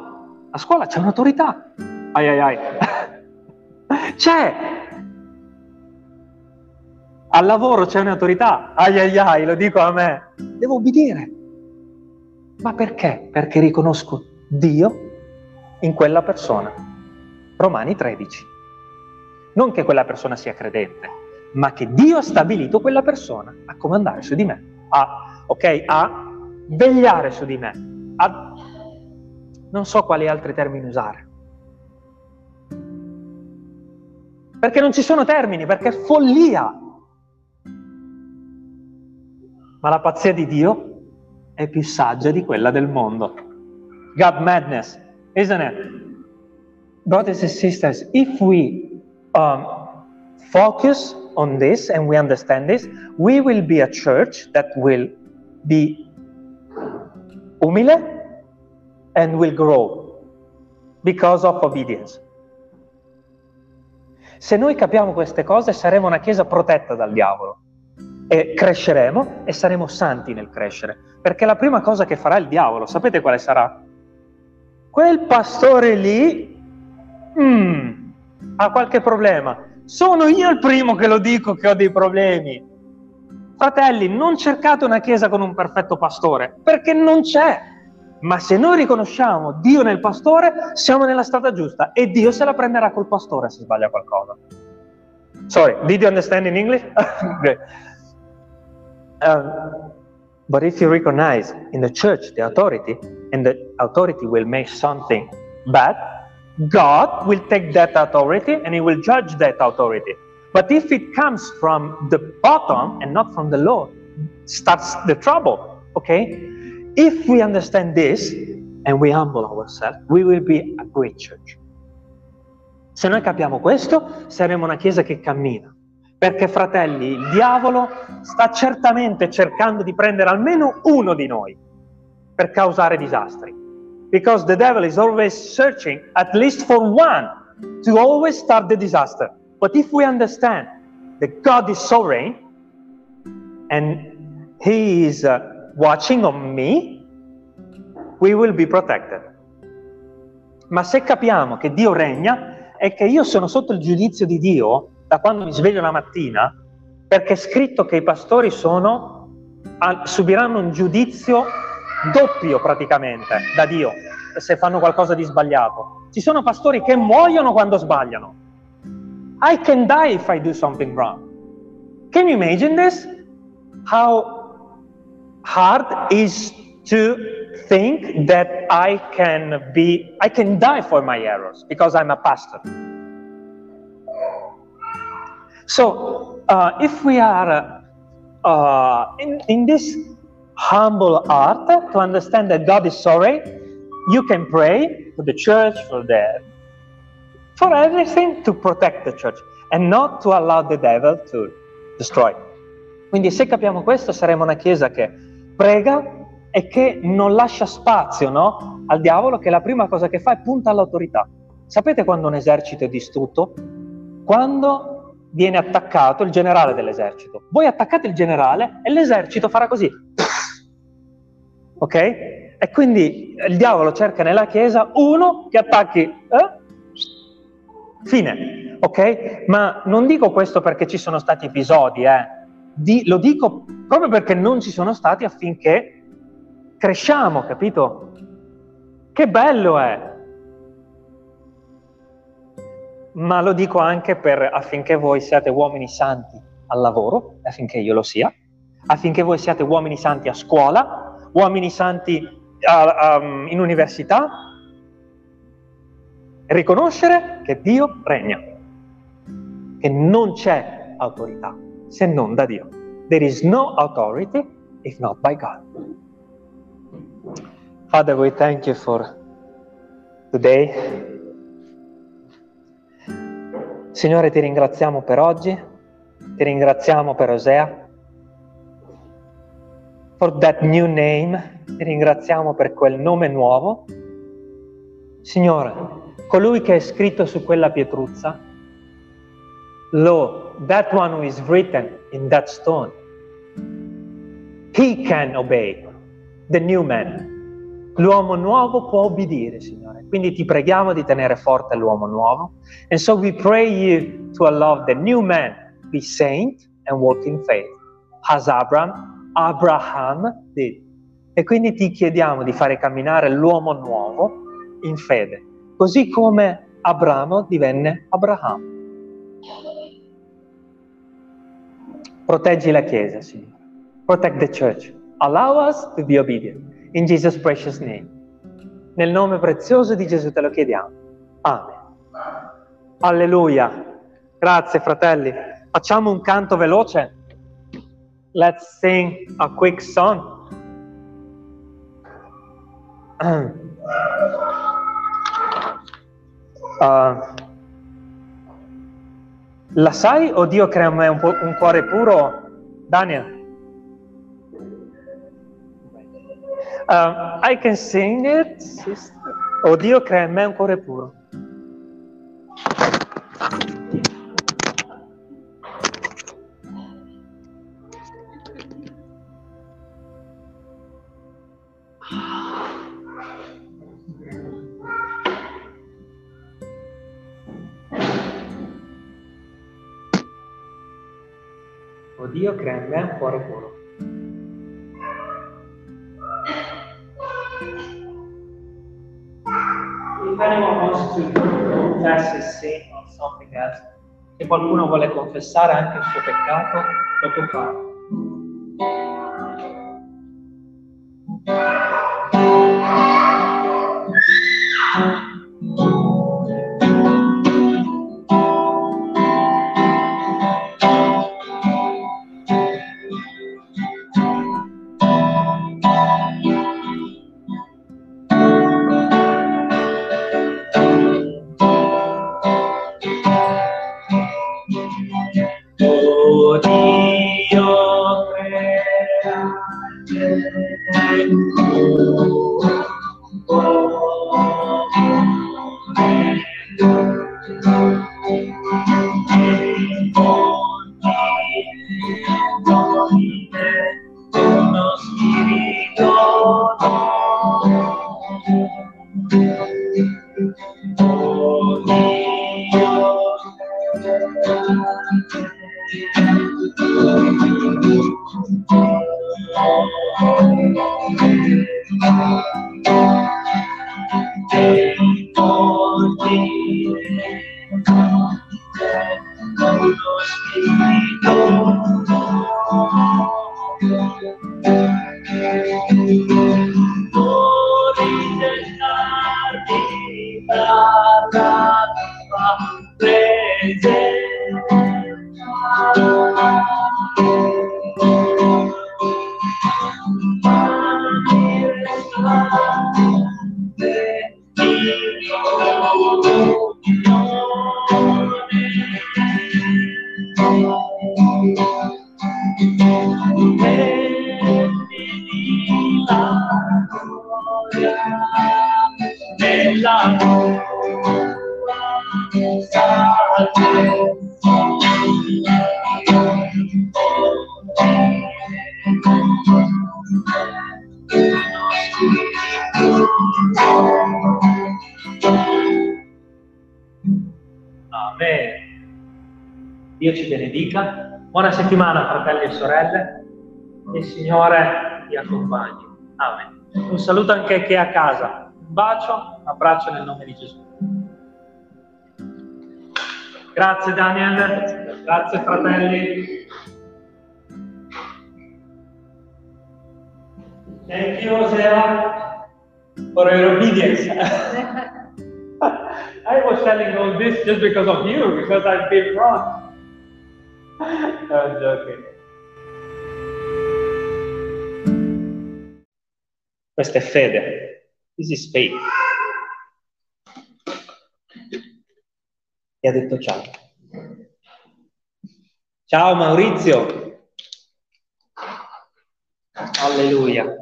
A scuola c'è un'autorità. Ai ai ai. c'è. Al lavoro c'è un'autorità. Ai ai ai, lo dico a me. Devo obbedire. Ma perché? Perché riconosco Dio in quella persona. Romani 13. Non che quella persona sia credente, ma che Dio ha stabilito quella persona a comandare su di me, a, okay, a vegliare su di me, a non so quali altri termini usare. Perché non ci sono termini, perché è follia. Ma la pazzia di Dio è più saggia di quella del mondo. God madness, isn't it? Brothers and sisters, if we um, focus on this and we understand this, we will be a church that will be umile and will grow. because of obedience. Se noi capiamo queste cose saremo una chiesa protetta dal diavolo e cresceremo e saremo santi nel crescere, perché la prima cosa che farà il diavolo, sapete quale sarà? Quel pastore lì mm, ha qualche problema. Sono io il primo che lo dico che ho dei problemi. Fratelli, non cercate una chiesa con un perfetto pastore, perché non c'è. Ma se noi riconosciamo Dio nel pastore, siamo nella strada giusta e Dio se la prenderà col pastore se sbaglia qualcosa. Sorry, did you understand in English? um, but if you recognize in the church the authority, and the authority will make something bad, God will take that authority and He will judge that authority. But if it comes from the bottom and not from the Lord, starts the trouble. Okay? If we understand this and we humble ourselves, we will be a great church. Se noi capiamo questo, saremo una chiesa che cammina. Perché, fratelli, il diavolo sta certamente cercando di prendere almeno uno di noi per causare disastri. Because the devil is always searching at least for one to always start the disaster. But if we understand that God is sovereign and He is uh, watching on me, we will be protected. Ma se capiamo che Dio regna e che io sono sotto il giudizio di Dio da quando mi sveglio la mattina, perché è scritto che i pastori sono, subiranno un giudizio doppio praticamente da Dio se fanno qualcosa di sbagliato. Ci sono pastori che muoiono quando sbagliano. I can die if I do something wrong. Can you imagine this? How hard is to think that I can be I can die for my errors because I'm a pastor. So, uh, if we are uh, in, in this humble art to understand that God is sorry, you can pray for the church, for the for everything to protect the church and not to allow the devil to destroy. Quindi se capiamo questo saremo una chiesa che prega e che non lascia spazio no? al diavolo che la prima cosa che fa è punta all'autorità. Sapete quando un esercito è distrutto? Quando viene attaccato il generale dell'esercito. Voi attaccate il generale e l'esercito farà così ok? E quindi il diavolo cerca nella Chiesa uno che attacchi, eh? fine, ok? Ma non dico questo perché ci sono stati episodi, eh? Di, lo dico proprio perché non ci sono stati affinché cresciamo, capito? Che bello è! Ma lo dico anche per, affinché voi siate uomini santi al lavoro, affinché io lo sia, affinché voi siate uomini santi a scuola, uomini santi uh, um, in università, riconoscere che Dio regna, che non c'è autorità se non da Dio. There is no authority if not by God. Father, we thank you for today. Signore, ti ringraziamo per oggi, ti ringraziamo per Osea for that new name, ti ringraziamo per quel nome nuovo. Signore, colui che è scritto su quella pietruzza, lo, that one who is written in that stone, he can obey, the new man. L'uomo nuovo può obbedire, Signore. Quindi ti preghiamo di tenere forte l'uomo nuovo. And so we pray you to allow the new man be saint and walk in faith. As Abraham Abraham did. E quindi ti chiediamo di fare camminare l'uomo nuovo in fede, così come Abramo divenne Abraham. Proteggi la Chiesa, Signore. Protect the church. Allow us to be obedient. In Jesus' precious name. Nel nome prezioso di Gesù te lo chiediamo. Amen. Alleluia. Grazie fratelli. Facciamo un canto veloce. Let's sing a quick song. Uh, la sai o Dio crea a me un, un cuore puro, Daniel? Uh, I can sing it, sister. Oh Dio, crea in me un cuore puro. Oh Dio, crea in un cuore puro. If wants to confess his sin or something else, se qualcuno vuole confessare anche il suo peccato, lo può fare. Settimana, fratelli e sorelle. Il Signore vi accompagni. Amen. Un saluto anche a chi è a casa. Un bacio, un abbraccio nel nome di Gesù. Grazie Daniel, grazie fratelli. Thank you, Osea, for your obedience. I was telling all this just because of you, because I've been wrong. I'm. Questa è fede. This is faith. E ha detto ciao. Ciao Maurizio. Alleluia.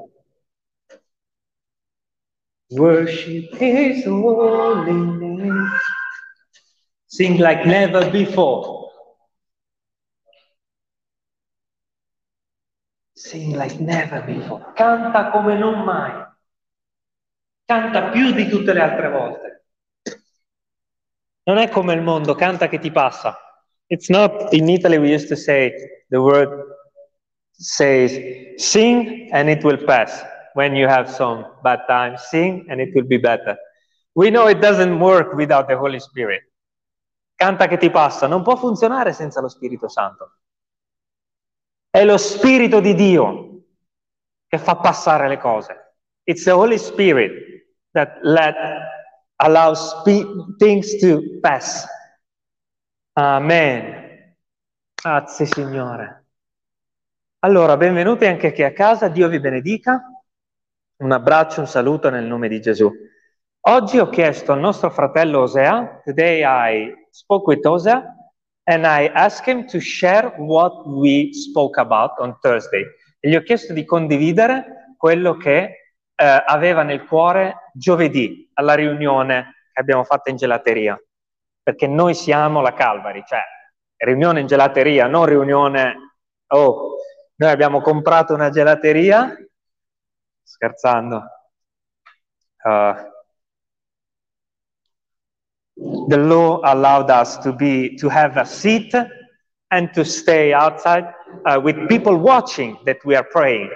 Worship His holy name. Sing like never before. Sing like never before. Canta come non mai. Canta più di tutte le altre volte. Non è come il mondo, canta che ti passa. It's not, in Italy we used to say, the word says, sing and it will pass. When you have some bad times, sing and it will be better. We know it doesn't work without the Holy Spirit. Canta che ti passa, non può funzionare senza lo Spirito Santo. È lo Spirito di Dio che fa passare le cose. It's the Holy Spirit that let, allows things to pass. Amen. Grazie Signore. Allora, benvenuti anche qui a casa, Dio vi benedica. Un abbraccio, un saluto nel nome di Gesù. Oggi ho chiesto al nostro fratello Osea, today I spoke with Osea, and I asked him to share what we spoke about on Thursday. E gli ho chiesto di condividere quello che eh, aveva nel cuore giovedì alla riunione che abbiamo fatto in gelateria, perché noi siamo la Calvary, cioè riunione in gelateria, non riunione, oh, noi abbiamo comprato una gelateria, scherzando, uh, the law allowed us to be to have a seat and to stay outside uh, with people watching that we are praying.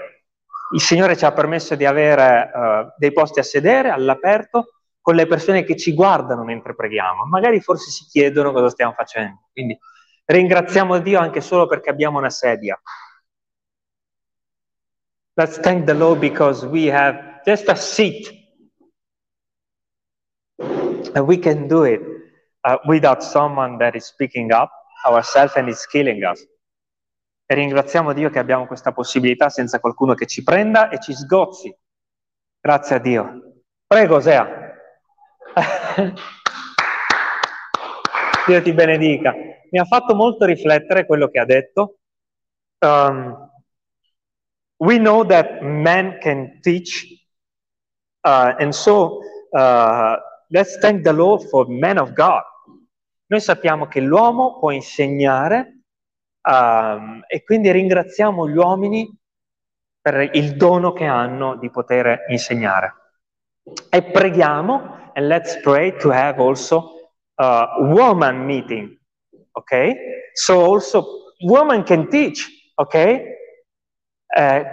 Il Signore ci ha permesso di avere uh, dei posti a sedere all'aperto con le persone che ci guardano mentre preghiamo. Magari forse si chiedono cosa stiamo facendo. Quindi ringraziamo Dio anche solo perché abbiamo una sedia. Let's thank the Lord because we have just a seat. And we can do it uh, without someone that is speaking up ourselves and is killing us. E ringraziamo Dio che abbiamo questa possibilità senza qualcuno che ci prenda e ci sgozzi. Grazie a Dio. Prego, Osea. Dio ti benedica. Mi ha fatto molto riflettere quello che ha detto. Um, we know that men can teach, uh, and so uh, let's thank the Lord for men of God. Noi sappiamo che l'uomo può insegnare um, e quindi ringraziamo gli uomini per il dono che hanno di poter insegnare. E preghiamo, and let's pray to have also a woman meeting, ok? So also woman can teach, ok? Eh,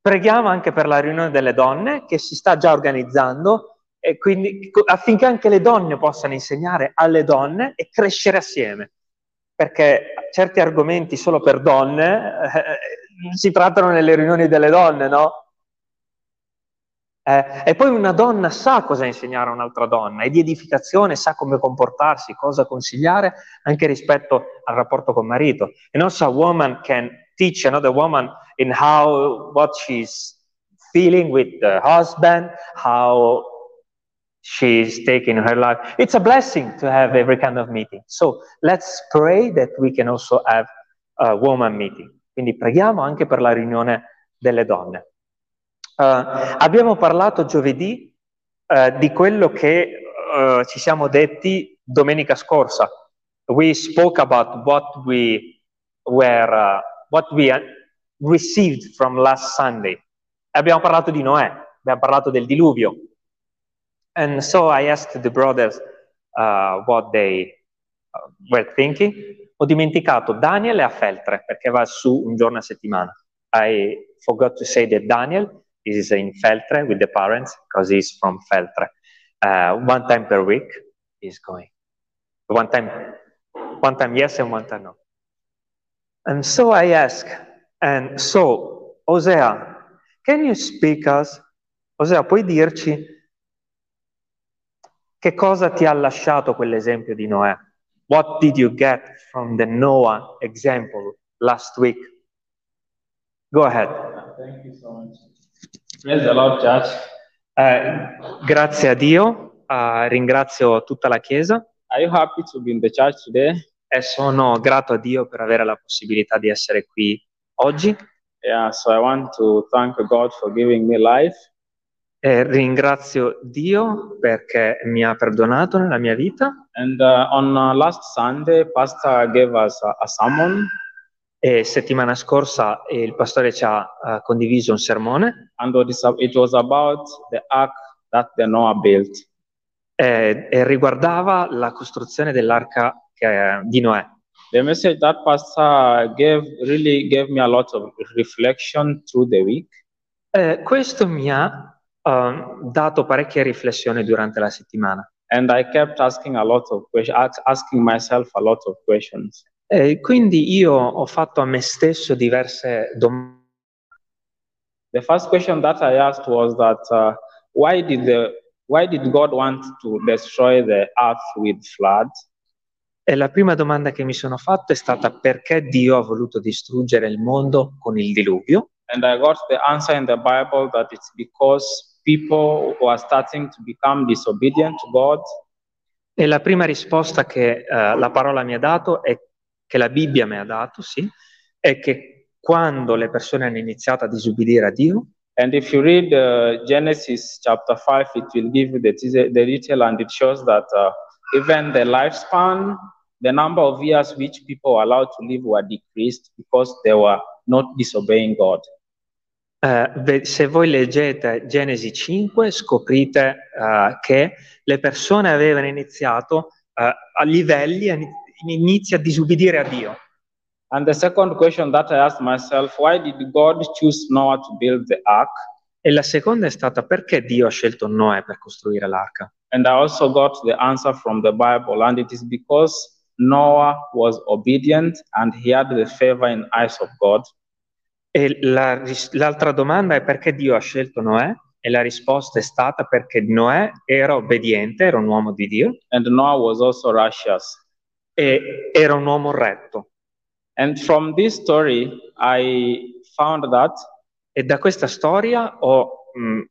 preghiamo anche per la riunione delle donne che si sta già organizzando e quindi affinché anche le donne possano insegnare alle donne e crescere assieme. Perché certi argomenti solo per donne eh, si trattano nelle riunioni delle donne, no? Eh, e poi una donna sa cosa insegnare a un'altra donna, è di edificazione, sa come comportarsi, cosa consigliare anche rispetto al rapporto con marito. And also a woman can teach another woman in how, what she's feeling with the husband, how she's taking her life. It's a blessing to have every kind of meeting. So let's pray that we can also have a woman meeting. Quindi preghiamo anche per la riunione delle donne. Uh, abbiamo parlato giovedì uh, di quello che uh, ci siamo detti domenica scorsa. We spoke about what we were, what we received from last Sunday. Abbiamo parlato di Noè, abbiamo parlato del diluvio, And so I asked the brothers uh, what they uh, were thinking. Ho dimenticato Daniel a Feltre perché va su un giorno a settimana. I forgot to say that Daniel is in Feltre with the parents because he's from Feltre. Uh, one time per week he's going. One time, one time yes and one time no. And so I ask, and so Osea, can you speak us? Osea, puoi dirci Che cosa ti ha lasciato quell'esempio di Noè? What did you get from the Noah example last week? Go ahead. Thank you so much. Praise the Lord, Church. Eh, grazie a Dio, uh, ringrazio tutta la Chiesa. Are you happy to be in the church today? E sono grato a Dio per avere la possibilità di essere qui oggi. Yeah, so I want to thank God for giving me life. E ringrazio Dio perché mi ha perdonato nella mia vita. And uh, on uh, last Sunday, Pastor gave us a, a sermon. E settimana scorsa il pastore ci ha uh, condiviso un sermone. And it was about the ark that the Noah built. E, e riguardava la costruzione dell'arca che, di Noè. The message that Pastor gave really gave me a lot of reflection through the week. Eh, questo mi ha uh, dato parecchia riflessione durante la settimana. And I kept asking a lot of questions, asking myself a lot of questions. E quindi io ho fatto a me stesso diverse domande. The first question that I asked was that uh, why did the why did God want to destroy the earth with floods? E la prima domanda che mi sono fatto è stata perché Dio ha voluto distruggere il mondo con il diluvio? And I got the answer in the Bible that it's because people who are starting to become disobedient to God. E la prima risposta che uh, la parola mi ha dato è che la Bibbia mi ha dato, sì, è che quando le persone hanno iniziato a disubbidire a Dio, And if you read uh, Genesis chapter 5, it will give you the, the detail and it shows that uh, even the lifespan, the number of years which people were allowed to live were decreased because they were not disobeying God. Eh, se voi leggete Genesi 5 scoprite eh, che le persone avevano iniziato eh, a livelli, inizia a disubbidire a Dio. And the second question that I asked myself, why did God choose Noah to build the ark? E la seconda è stata perché Dio ha scelto Noè per costruire l'arca? And I also got the answer from the Bible, and it is because Noah was obedient and he had the favor in eyes of God. E la l'altra domanda è perché Dio ha scelto Noè? E la risposta è stata perché Noè era obbediente, era un uomo di Dio And Noah was also righteous. e era un uomo retto. And from this story, I found that E da questa storia ho mh,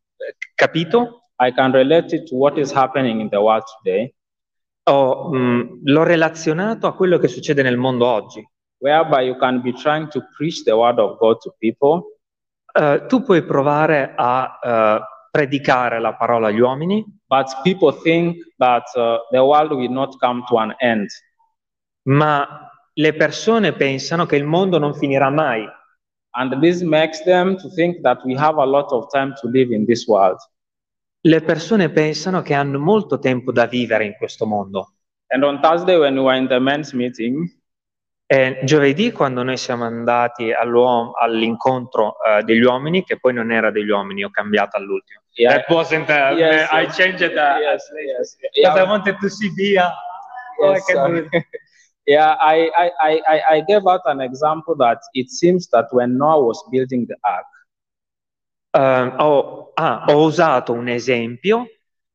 capito, I can relate it to what is happening in the world today, ho, mh, l'ho relazionato a quello che succede nel mondo oggi. Whereby you can be trying to preach the word of God to people, Eh, tu puoi provare a eh, predicare la parola agli uomini, but people think that uh, the world will not come to an end. ma le persone pensano che il mondo non finirà mai. And this makes them to think that we have a lot of time to live in this world. Le persone pensano che hanno molto tempo da vivere in questo mondo. And on Thursday, when we were in the men's meeting, E giovedì, quando noi siamo andati all'incontro eh, degli uomini, che poi non era degli uomini, ho cambiato all'ultimo. yeah, That wasn't, uh, Yes, I yes. changed uh, yes, yes, because I yeah, wanted to see Dia. Oh, I yes, uh, it. yeah. I, I, I, I- gave out an example that it seems that when Noah was building the ark, Eh, ho, ah, ho usato un esempio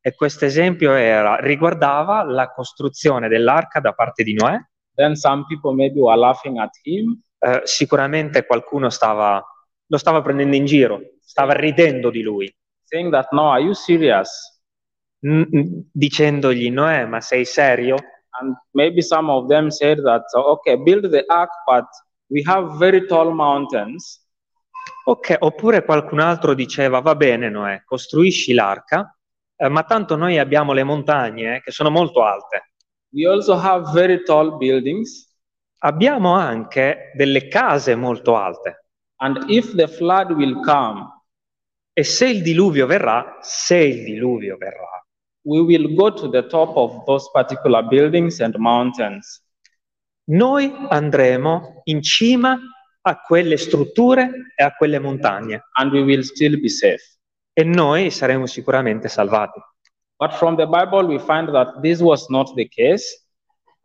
e questo esempio era, riguardava la costruzione dell'arca da parte di Noè. Then some people maybe were laughing at him, Eh, sicuramente qualcuno stava, lo stava prendendo in giro, stava ridendo di lui, saying that Noah, are you serious? n- dicendogli Noè, ma sei serio? And maybe some of them said that, okay, build the ark, but we have very tall mountains. Ok, oppure qualcun altro diceva, va bene Noè, costruisci l'arca, eh, ma tanto noi abbiamo le montagne eh, che sono molto alte. We also have very tall buildings. Abbiamo anche delle case molto alte. And if the flood will come, E se il diluvio verrà, se il diluvio verrà, we will go to the top of those particular buildings and mountains. noi andremo in cima a quelle strutture e a quelle montagne and we will still be safe. e noi saremo sicuramente salvati. But from the Bible, we find that this was not the case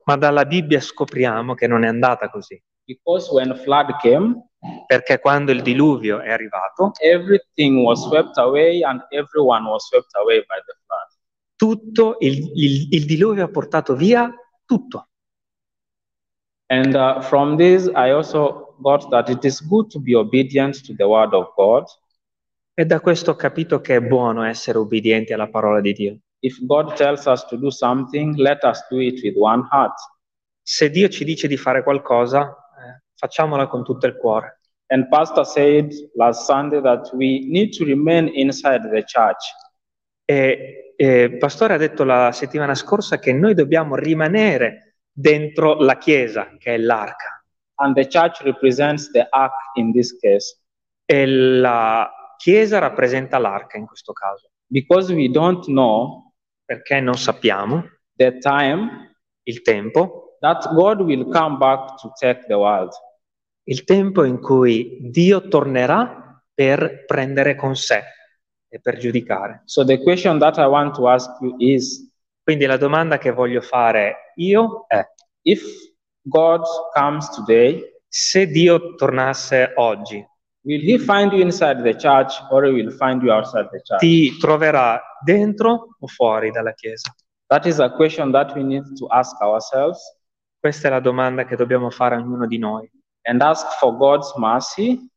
Ma dalla Bibbia scopriamo che non è andata così, because when flood came, perché quando il diluvio è arrivato, everything was swept away and everyone was swept away by the flood. tutto il, il- il diluvio ha portato via tutto. And uh, from this, I also got that it is good to be obedient to the word of God. E da questo ho capito che è buono essere obbedienti alla parola di Dio. If God tells us to do something, let us do it with one heart. Se Dio ci dice di fare qualcosa, eh, facciamola con tutto il cuore. And Pastor said last Sunday that we need to remain inside the church. E, e il pastore ha detto la settimana scorsa che noi dobbiamo rimanere dentro la chiesa, che è l'arca. And the church represents the ark in this case. E la chiesa rappresenta l'arca in questo caso, Because we don't know perché non sappiamo the time il tempo, that God will come back to take the world. il tempo in cui Dio tornerà per prendere con sé e per giudicare. So the question that I want to ask you is Quindi la domanda che voglio fare io è, if God comes today, se Dio tornasse oggi, will he find you inside the church or he will find you outside the church? ti troverà dentro o fuori dalla chiesa? That is a question that we need to ask ourselves Questa è la domanda che dobbiamo fare a ognuno di noi. and ask for God's mercy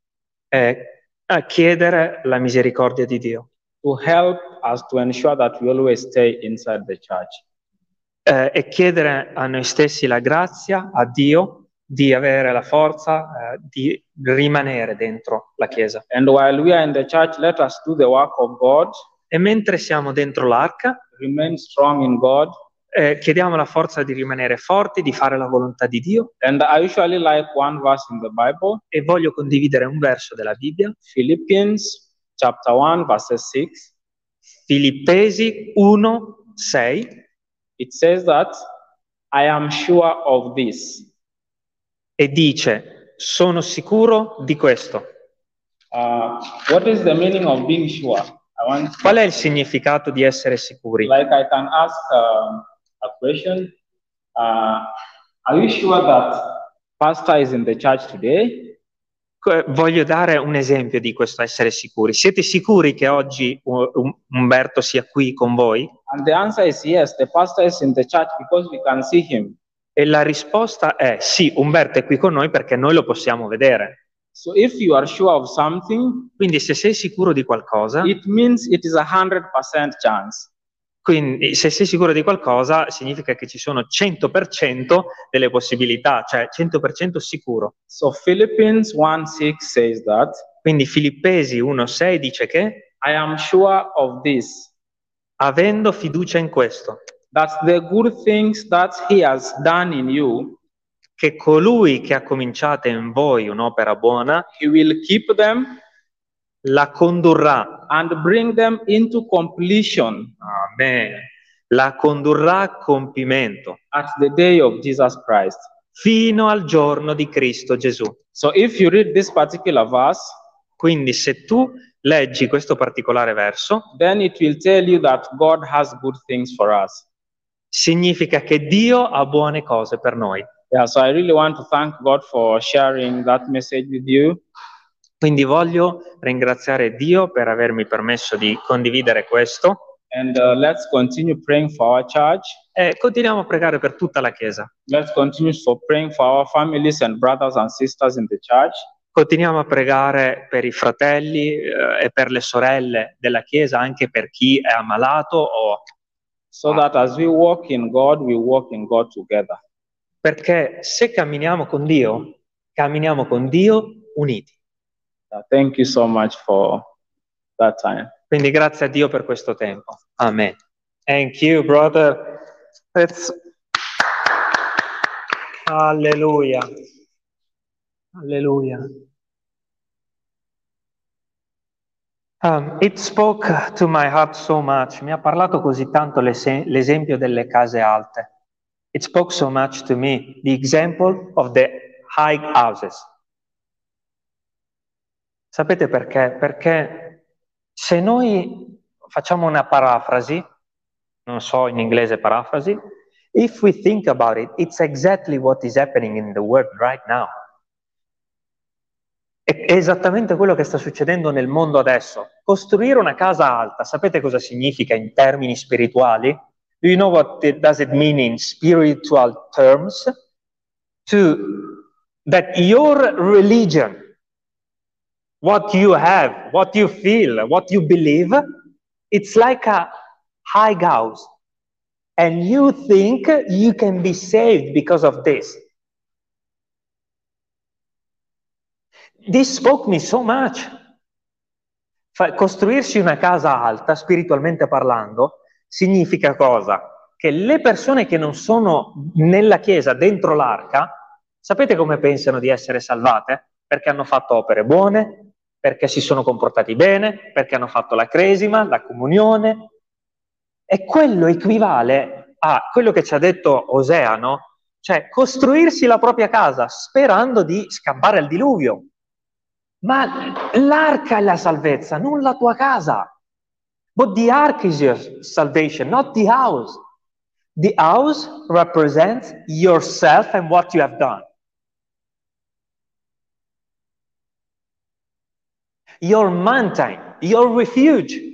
a chiedere la misericordia di Dio to help us to ensure that we always stay inside the church. eh, e chiedere a noi stessi la grazia, a Dio, di avere la forza eh, di rimanere dentro la Chiesa. And while we are in the church, let us do the work of God, E mentre siamo dentro l'arca, remain strong in God. eh, chiediamo la forza di rimanere forti, di fare la volontà di Dio And I usually like one verse in the Bible, e voglio condividere un verso della Bibbia, Philippians chapter 1, verses 6. Filippesi 1, 6, It says that I am sure of this. E dice, sono sicuro di questo. Uh, what is the meaning of being sure? I want Qual è il significato di essere sicuri? like I can ask um, a question. Uh, are you sure that pastor is in the church today? Voglio dare un esempio di questo essere sicuri. Siete sicuri che oggi Um- Umberto sia qui con voi? And the answer is yes, the pastor is in the church because we can see him. E la risposta è sì, Umberto è qui con noi perché noi lo possiamo vedere. So if you are sure of something, Quindi se sei sicuro di qualcosa, it means it is a hundred percent chance. quindi se sei sicuro di qualcosa significa che ci sono 100% delle possibilità, cioè 100% sicuro. So Philippians 1 6 says that Quindi Filippesi 1:6 dice che I am sure of this, avendo fiducia in questo, that the good things that he has done in you, che colui che ha cominciato in voi un'opera buona he will keep them la condurrà, and bring them into completion amen, la condurrà a compimento at the day of Jesus Christ. fino al giorno di Cristo Gesù. So if you read this particular verse, Quindi se tu leggi questo particolare verso, then it will tell you that God has good things for us. Significa che Dio ha buone cose per noi. Yeah, so really. Quindi voglio ringraziare Dio per avermi permesso di condividere questo And uh, e continuiamo a pregare per tutta la Chiesa. Let's continue for praying for our families and. Continuiamo a pregare per i fratelli eh, e per le sorelle della Chiesa, anche per chi è ammalato o so that as we walk in God, we walk in God together. perché se camminiamo con Dio, camminiamo con Dio uniti. Uh, thank you so much for that time. Quindi grazie a Dio per questo tempo. Amen. Thank you, brother. Let's... Alleluia. Alleluia. Um, it spoke to my heart so much. Mi ha parlato così tanto l'ese- l'esempio delle case alte. It spoke so much to me, the example of the high houses. Sapete perché? Perché se noi facciamo una parafrasi, non so in inglese parafrasi, if we think about it, it's exactly what is happening in the world right now. È esattamente quello che sta succedendo nel mondo adesso. Costruire una casa alta, sapete cosa significa in termini spirituali? Do you know what it, does it mean in spiritual terms? To that your religion what you have, what you feel, what you believe, it's like a high house. And you think you can be saved because of this. This spoke me so much. Fa- costruirsi una casa alta, spiritualmente parlando, significa cosa? Che le persone che non sono nella chiesa, dentro l'arca, sapete come pensano di essere salvate? Perché hanno fatto opere buone, perché si sono comportati bene, perché hanno fatto la cresima, la comunione. E quello equivale a quello che ci ha detto Osea, no? Cioè costruirsi la propria casa sperando di scappare al diluvio. Ma l'arca è la salvezza, non la tua casa. But the ark is your salvation, not the house. The house represents yourself and what you have done. Your mountain, your refuge.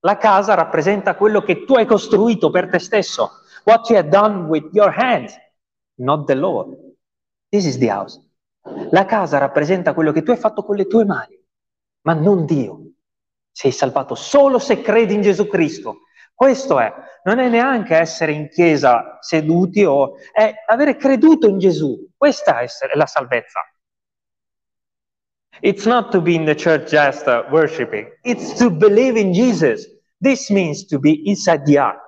La casa rappresenta quello che tu hai costruito per te stesso. What you have done with your hands, not the Lord. This is the house. La casa rappresenta quello che tu hai fatto con le tue mani, ma non Dio. Sei salvato solo se credi in Gesù Cristo. Questo è, non è neanche essere in chiesa seduti o è avere creduto in Gesù. Questa è la salvezza. It's not to be in the church just uh, worshiping, it's to believe in Jesus. This means to be inside the ark.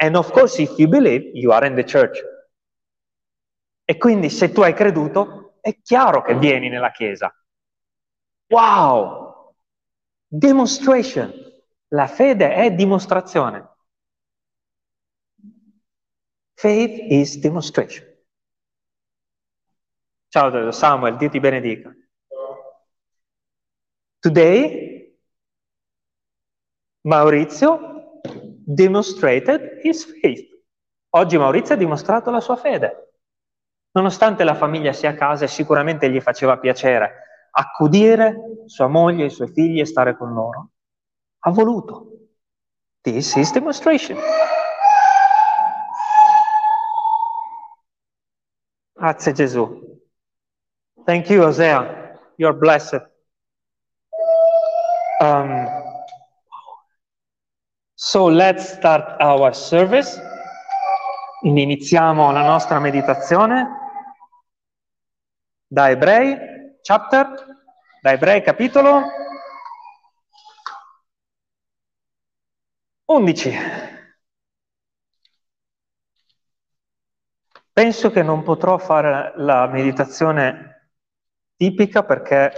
And of course, if you believe, you are in the church. E quindi se tu hai creduto, è chiaro che vieni nella chiesa. Wow! Demonstration. La fede è dimostrazione. Faith is demonstration. Ciao Samuel, Dio ti benedica. Today, Maurizio demonstrated his faith. Oggi Maurizio ha dimostrato la sua fede. Nonostante la famiglia sia a casa, sicuramente gli faceva piacere accudire sua moglie e i suoi figli e stare con loro. Ha voluto. This is demonstration. Grazie Gesù. Thank you, Osea. You're blessed. Um, so let's start our service. Iniziamo la nostra meditazione da Ebrei, chapter, da Ebrei capitolo 11. Penso che non potrò fare la meditazione tipica perché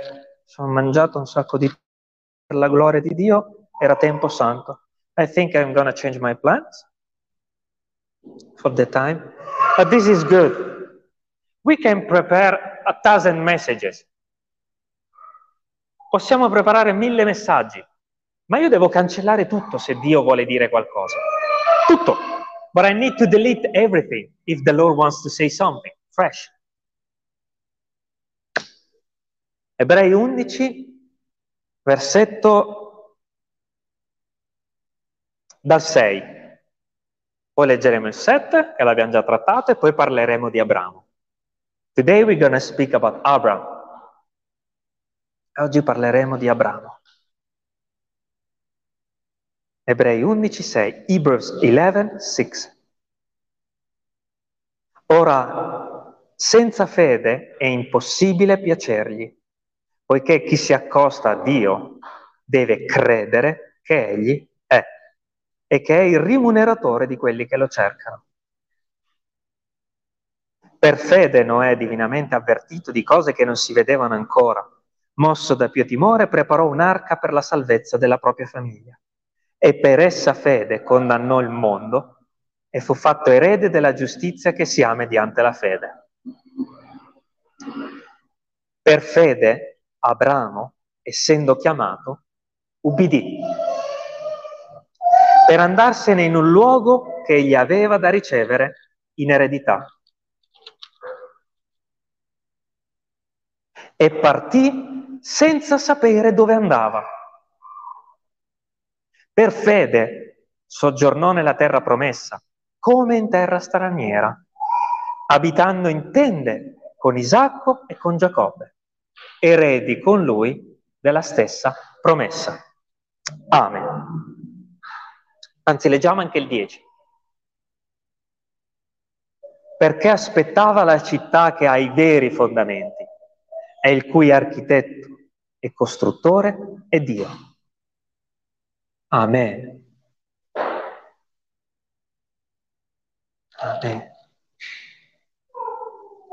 sono mangiato un sacco di per la gloria di Dio era tempo santo. I think I'm gonna change my plans for the time. But this is good. We can prepare a thousand messages. Possiamo preparare mille messaggi, ma io devo cancellare tutto se Dio vuole dire qualcosa. Tutto. But I need to delete everything if the Lord wants to say something fresh. Ebrei 11, versetto dal 6. Poi leggeremo il 7, che l'abbiamo già trattato, e poi parleremo di Abramo. Today we're going to speak about Abraham. Oggi parleremo di Abramo. Ebrei 11, 6, Hebrews 11, 6. Ora, senza fede è impossibile piacergli, poiché chi si accosta a Dio deve credere che Egli è e che è il rimuneratore di quelli che lo cercano. Per fede Noè, divinamente avvertito di cose che non si vedevano ancora, mosso da più timore, preparò un'arca per la salvezza della propria famiglia. E per essa fede condannò il mondo e fu fatto erede della giustizia che si ha mediante la fede. Per fede Abramo, essendo chiamato, ubbidì per andarsene in un luogo che gli aveva da ricevere in eredità. E partì senza sapere dove andava. Per fede soggiornò nella terra promessa, come in terra straniera, abitando in tende con Isacco e con Giacobbe eredi con lui della stessa promessa. Amen. Anzi, leggiamo anche il 10. Perché aspettava la città che ha i veri fondamenti, e il cui architetto e costruttore è Dio. Amen. Amen.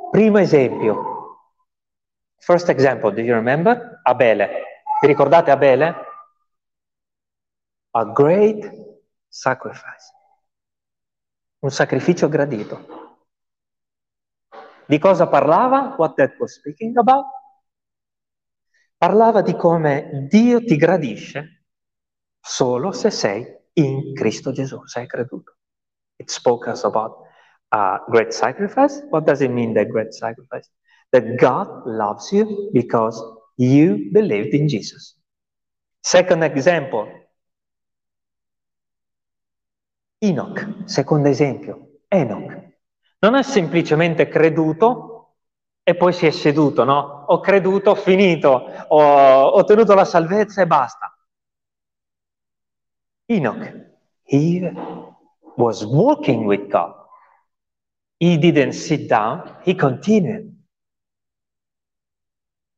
Primo esempio, First example, do you remember? Abele. Vi ricordate Abele? A great sacrifice. Un sacrificio gradito. Di cosa parlava? What that was speaking about? Parlava di come Dio ti gradisce solo se sei in Cristo Gesù, sei creduto. It spoke us about a great sacrifice. What does it mean, that great sacrifice? that God loves you because you believed in Jesus. Second example, Enoch, secondo esempio, Enoch. Non ha semplicemente creduto e poi si è seduto, no? Ho creduto, ho finito, ho ottenuto la salvezza e basta. Enoch he was walking with God. He didn't sit down, he continued.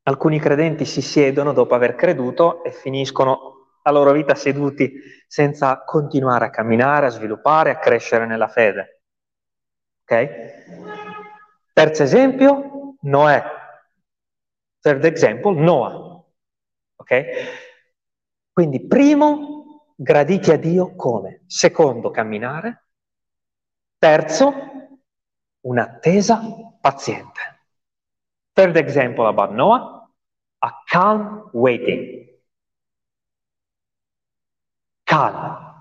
Alcuni credenti si siedono dopo aver creduto e finiscono la loro vita seduti senza continuare a camminare, a sviluppare, a crescere nella fede. Ok? Terzo esempio, Noè. Third example, Noah. Ok? Quindi primo, graditi a Dio come? Secondo, camminare. Terzo, un'attesa paziente. Third example about Noah, a calm waiting. Calm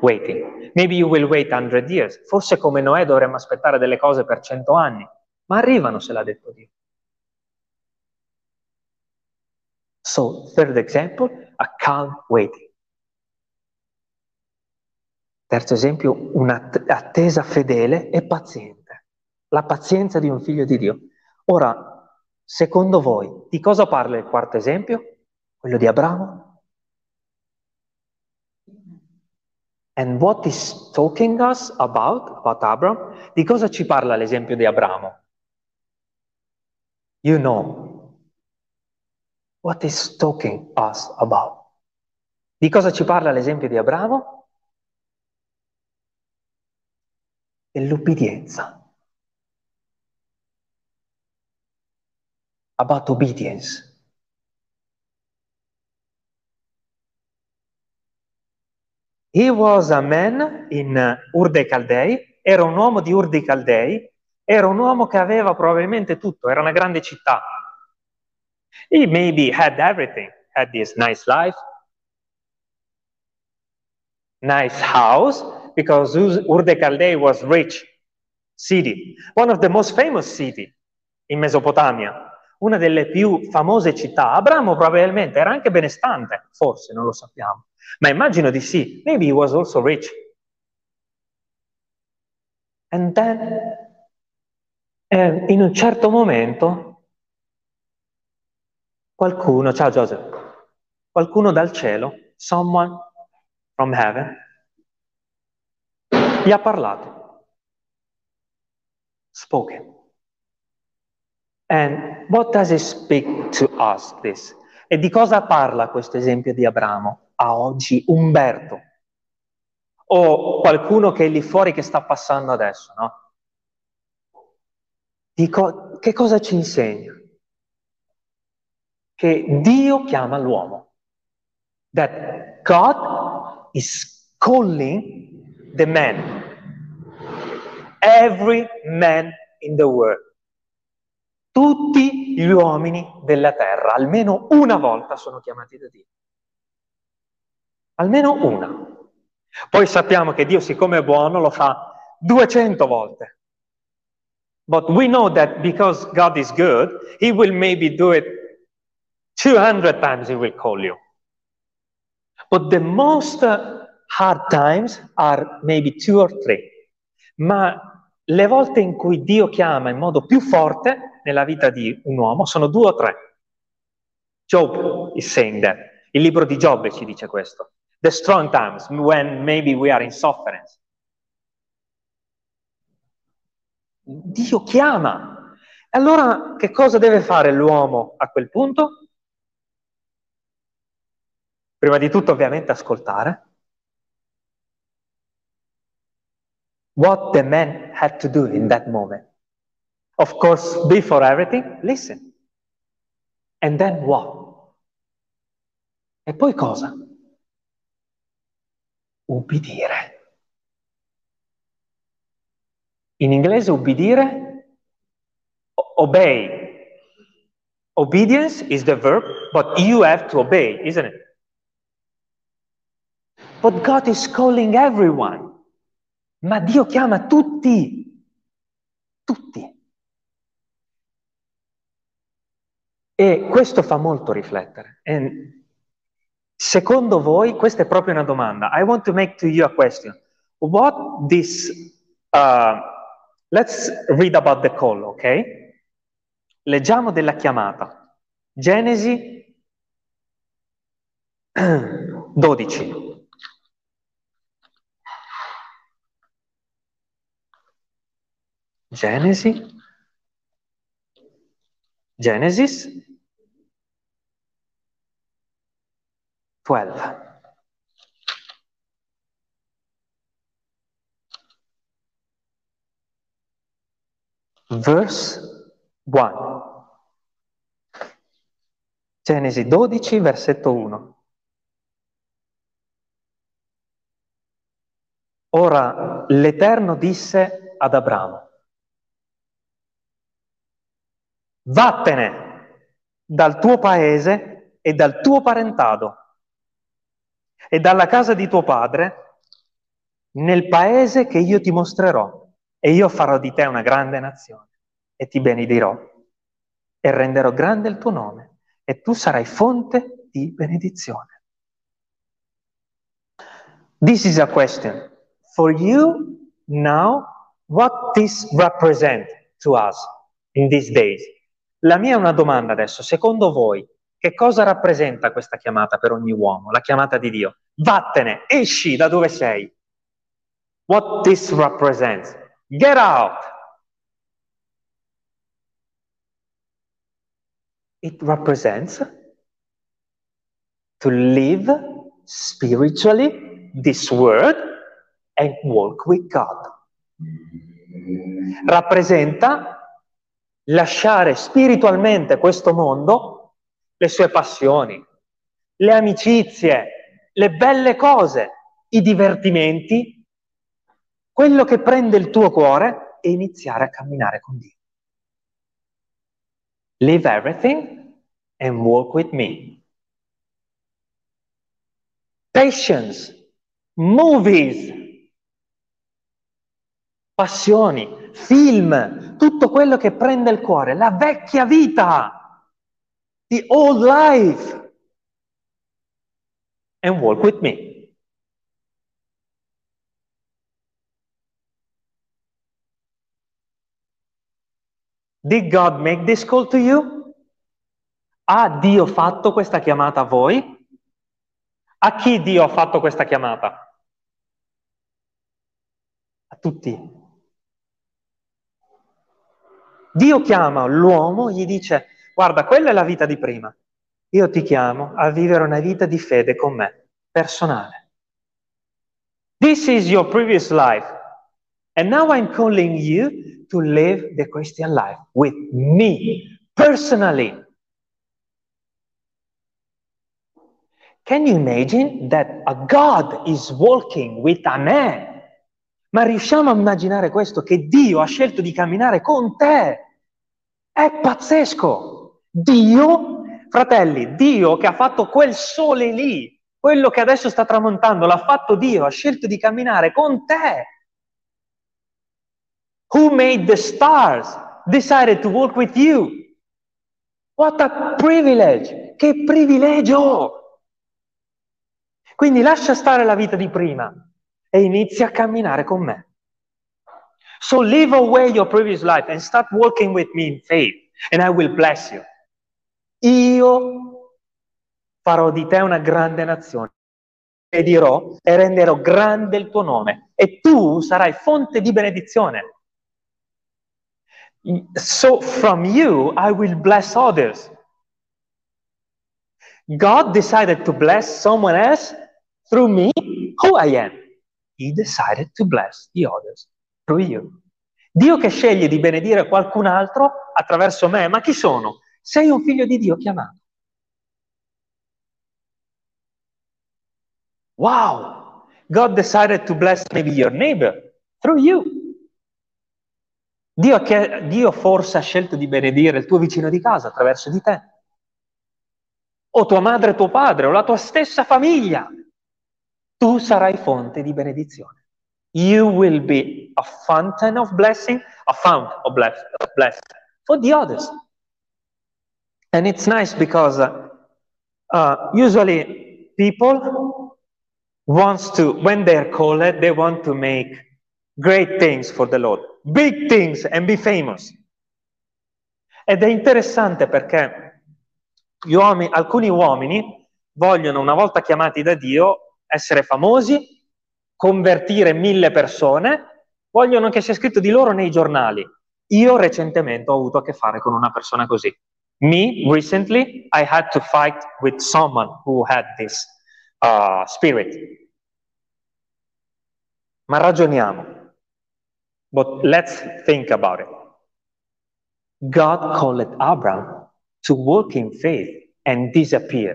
waiting. Maybe you will wait 100 years. Forse come Noè dovremmo aspettare delle cose per 100 anni, ma arrivano se l'ha detto Dio. So, third example, a calm waiting. Terzo esempio, un'attesa fedele e paziente. La pazienza di un figlio di Dio. Ora, Secondo voi, di cosa parla il quarto esempio? Quello di Abramo? And what is talking us about, about Abram? Di cosa ci parla l'esempio di Abramo? You know. What is talking us about? Di cosa ci parla l'esempio di Abramo? Dell'ubbidienza. about obedience. He was a man in Ur dei Caldei, era un uomo di Ur dei Caldei, era un uomo che aveva probabilmente tutto, era una grande città. He maybe had everything, had this nice life, nice house, because Ur dei Caldei was rich city, one of the most famous city in Mesopotamia una delle più famose città. Abramo probabilmente era anche benestante, forse, non lo sappiamo, ma immagino di sì. Maybe he was also rich. And then, eh, in un certo momento, qualcuno, ciao Joseph, qualcuno dal cielo, someone from heaven, gli ha parlato. Spoken. And what does it speak to us this? E di cosa parla questo esempio di Abramo a oggi Umberto? O qualcuno che è lì fuori che sta passando adesso, no? Dico, che cosa ci insegna? Che Dio chiama l'uomo. That God is calling the man. Every man in the world tutti gli uomini della terra, almeno una volta sono chiamati da Dio. Almeno una. Poi sappiamo che Dio, siccome è buono, lo fa 200 volte. But we know that because God is good, He will maybe do it 200 times He will call you. But the most hard times are maybe two or three. Ma le volte in cui Dio chiama in modo più forte nella vita di un uomo sono due o tre. Job is saying that. Il libro di Giobbe ci dice questo. The strong times, when maybe we are in sufferance. Dio chiama. Allora che cosa deve fare l'uomo a quel punto? Prima di tutto ovviamente ascoltare. what the man had to do in that moment. Of course, before everything, listen. And then what? E poi cosa? Ubbidire. In inglese ubbidire, obey. Obedience is the verb, but you have to obey, isn't it? But God is calling everyone. ma Dio chiama tutti, tutti. E questo fa molto riflettere. E secondo voi, questa è proprio una domanda. I want to make to you a question. What this, uh, Let's read about the call, ok? Leggiamo della chiamata. Genesi 12. Genesi. Genesis 12. Verse 1. Genesi 12, versetto 1. Ora l'Eterno disse ad Abramo, vattene dal tuo paese e dal tuo parentado e dalla casa di tuo padre nel paese che io ti mostrerò e io farò di te una grande nazione e ti benedirò e renderò grande il tuo nome e tu sarai fonte di benedizione. This is a question. For you now, what this represent to us in these days? La mia è una domanda adesso. Secondo voi, che cosa rappresenta questa chiamata per ogni uomo, la chiamata di Dio? Vattene, esci da dove sei. What this represents? Get out. It represents to live spiritually this world and walk with God. Rappresenta lasciare spiritualmente questo mondo, le sue passioni, le amicizie, le belle cose, i divertimenti, quello che prende il tuo cuore e iniziare a camminare con Dio. Leave everything and walk with me. Patience, movies, passioni, film, tutto quello che prende il cuore, la vecchia vita, the old life, and walk with me. Did God make this call to you? Ha Dio fatto questa chiamata a voi? A chi Dio ha fatto questa chiamata? A tutti. Dio chiama l'uomo, gli dice, guarda, quella è la vita di prima. Io ti chiamo a vivere una vita di fede con me, personale. This is your previous life. And now I'm calling you to live the Christian life with me personally. Can you imagine that a God is walking with a man? Ma riusciamo a immaginare questo, che Dio ha scelto di camminare con te? È pazzesco! Dio, fratelli, Dio che ha fatto quel sole lì, quello che adesso sta tramontando, l'ha fatto Dio, ha scelto di camminare con te. Who made the stars decided to walk with you. What a privilege! Che privilegio! Quindi lascia stare la vita di prima e inizia a camminare con me. So leave away your previous life and start walking with me in faith and I will bless you. Io farò di te una grande nazione e dirò e renderò grande il tuo nome e tu sarai fonte di benedizione. So from you, I will bless others. God decided to bless someone else through me, who I am. He decided to bless the others through you. Dio che sceglie di benedire qualcun altro attraverso me, ma chi sono? Sei un figlio di Dio chiamato. Wow! God decided to bless maybe your neighbor through you. Dio, che, Dio forse ha scelto di benedire il tuo vicino di casa attraverso di te. O tua madre tuo padre, o la tua stessa famiglia. Tu sarai fonte di benedizione. You will be a fountain of blessing, a fount of blessing for the others. And it's nice because uh, usually people wants to, when they're called, they want to make great things for the Lord big things and be famous. Ed è interessante perché uomini, alcuni uomini vogliono, una volta chiamati da Dio, essere famosi, convertire mille persone, vogliono che sia scritto di loro nei giornali. Io recentemente ho avuto a che fare con una persona così. Me, recently, I had to fight with someone who had this uh, spirit. Ma ragioniamo. But let's think about it. God called Abraham to walk in faith and disappear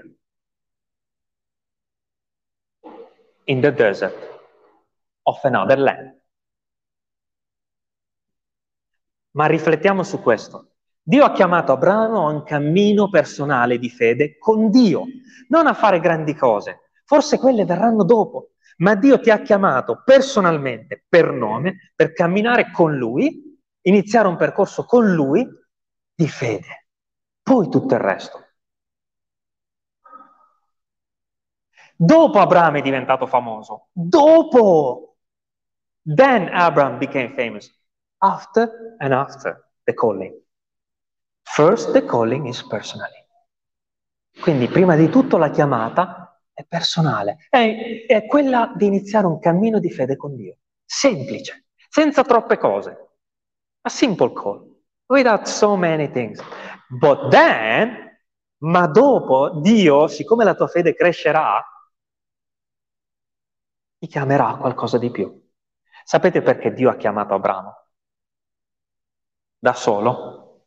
in the desert of another land. Ma riflettiamo su questo. Dio ha chiamato Abramo a un cammino personale di fede con Dio, non a fare grandi cose. Forse quelle verranno dopo, ma Dio ti ha chiamato personalmente, per nome, per camminare con Lui, iniziare un percorso con Lui di fede. Poi tutto il resto. Dopo Abramo è diventato famoso. Dopo. Then Abraham became famous. After and after the calling. First the calling is personally. Quindi prima di tutto la chiamata è personale, è, è quella di iniziare un cammino di fede con Dio. Semplice, senza troppe cose. A simple call, without so many things. But then, ma dopo Dio, siccome la tua fede crescerà, ti chiamerà a qualcosa di più. Sapete perché Dio ha chiamato Abramo? Da solo?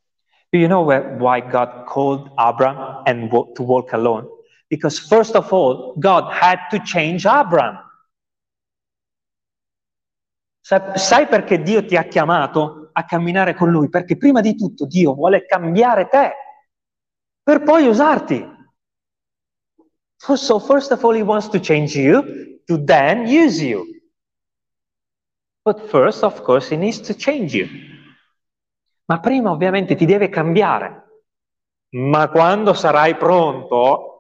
Do you know why God called Abram and to walk alone? Because first of all, God had to change Abram. Sai perché Dio ti ha chiamato a camminare con Lui? Perché prima di tutto Dio vuole cambiare te per poi usarti. So first of all, He wants to change you to then use you. But first, of course, he needs to change you. Ma prima ovviamente ti deve cambiare. Ma quando sarai pronto,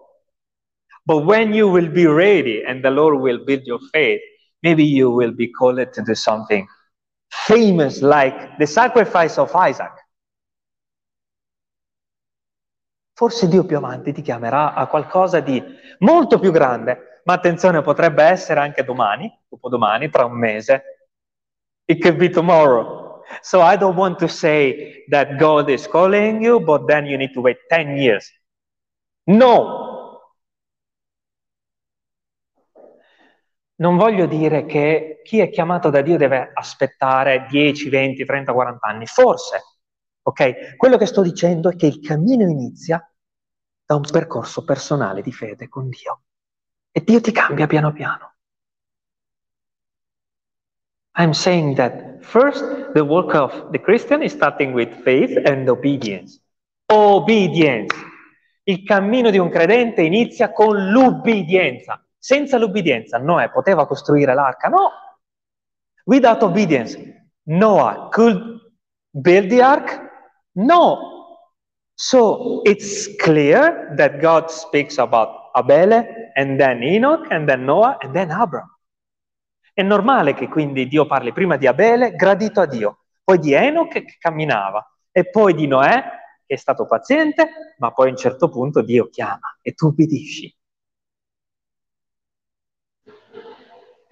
but when you will be ready and the Lord will build your faith, maybe you will be called to do something famous like the sacrifice of Isaac. Forse Dio più avanti ti chiamerà a qualcosa di molto più grande, ma attenzione, potrebbe essere anche domani, dopodomani, tra un mese. It could be tomorrow. So I don't want to say that God is calling you, but then you need to wait 10 years. No! Non voglio dire che chi è chiamato da Dio deve aspettare 10, 20, 30, 40 anni, forse. Ok? Quello che sto dicendo è che il cammino inizia da un percorso personale di fede con Dio. E Dio ti cambia piano piano. I'm saying that first, the work of the Christian is starting with faith and obedience. Obedience. Il cammino di un credente inizia con l'ubbidienza. Senza l'ubbidienza Noè poteva costruire l'arca? No. Without obedience, Noah could build the ark? No. So it's clear that God speaks about Abele, and then Enoch, and then Noah, and then Abram. È normale che quindi Dio parli prima di Abele, gradito a Dio, poi di Enoch che camminava, e poi di Noè che è stato paziente, ma poi a un certo punto Dio chiama e tu obbedisci.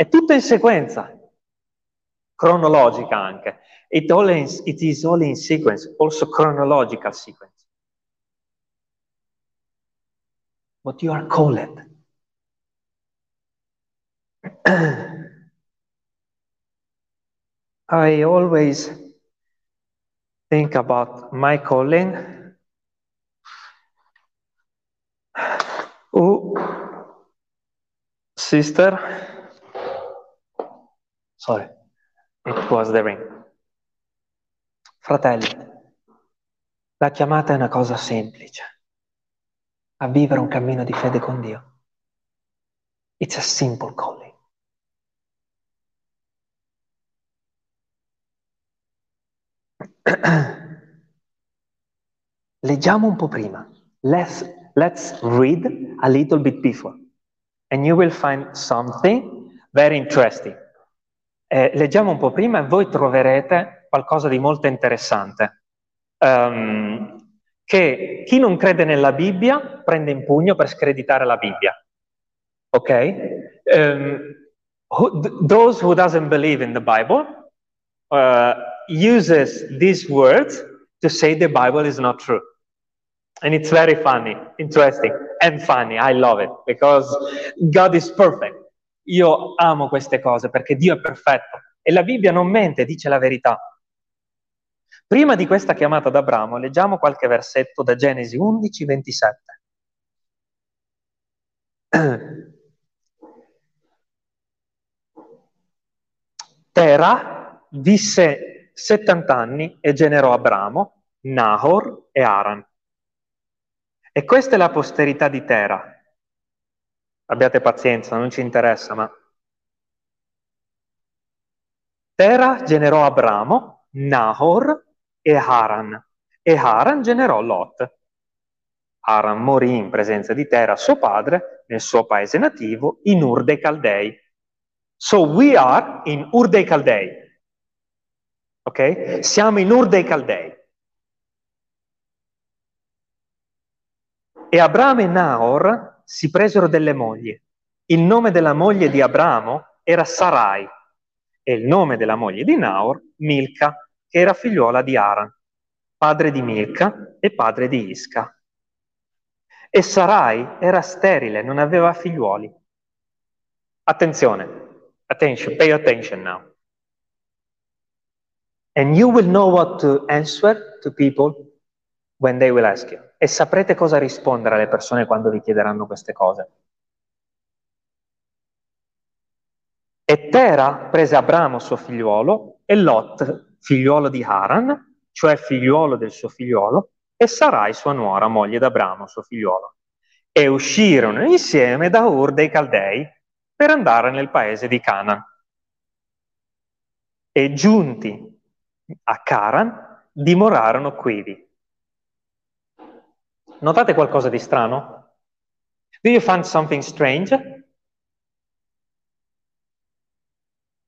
È tutto in sequenza, cronologica anche. It, all in, it is all in sequence, also chronological sequence. what you are called. I always think about my calling. Oh, sister, sorry, it was the ring. Fratelli, la chiamata è una cosa semplice. a vivere un cammino di fede con Dio. It's a simple calling. Leggiamo un po' prima. Let's, let's read a little bit before. And you will find something very interesting. Eh, leggiamo un po' prima e voi troverete qualcosa di molto interessante. Um, che chi non crede nella Bibbia prende in pugno per screditare la Bibbia. Ok? Um, who, those who doesn't believe in the Bible uh, uses these words to say the Bible is not true. And it's very funny, interesting, and funny. I love it because God is perfect. Io amo queste cose perché Dio è perfetto e la Bibbia non mente, dice la verità. Prima di questa chiamata ad Abramo, leggiamo qualche versetto da Genesi 11, 27. Tera visse 70 anni e generò Abramo, Nahor e Aran. E questa è la posterità di Tera. Abbiate pazienza, non ci interessa, ma... Tera generò Abramo, Nahor e Haran. E Haran generò Lot. Haran morì in presenza di Tera, suo padre, nel suo paese nativo, in Ur dei Caldei. So we are in Ur dei Caldei. Ok? Siamo in Ur dei Caldei. E Abramo e Nahor si presero delle mogli. Il nome della moglie di Abramo era Sarai e il nome della moglie di Nahor Milca, che era figliuola di Aran, padre di Milca e padre di Isca. E Sarai era sterile, non aveva figliuoli. Attenzione, attention, pay attention now. And you will know what to answer to people when they will ask you. E saprete cosa rispondere alle persone quando vi chiederanno queste cose. E Tera prese Abramo suo figliuolo e Lot, figliuolo di Haran, cioè figliuolo del suo figliuolo, e Sarai sua nuora, moglie d'Abramo, suo figliuolo. E uscirono insieme da Ur dei Caldei per andare nel paese di Canaan. E giunti a Caran dimorarono quivi. Notate qualcosa di strano? Do you find something strange?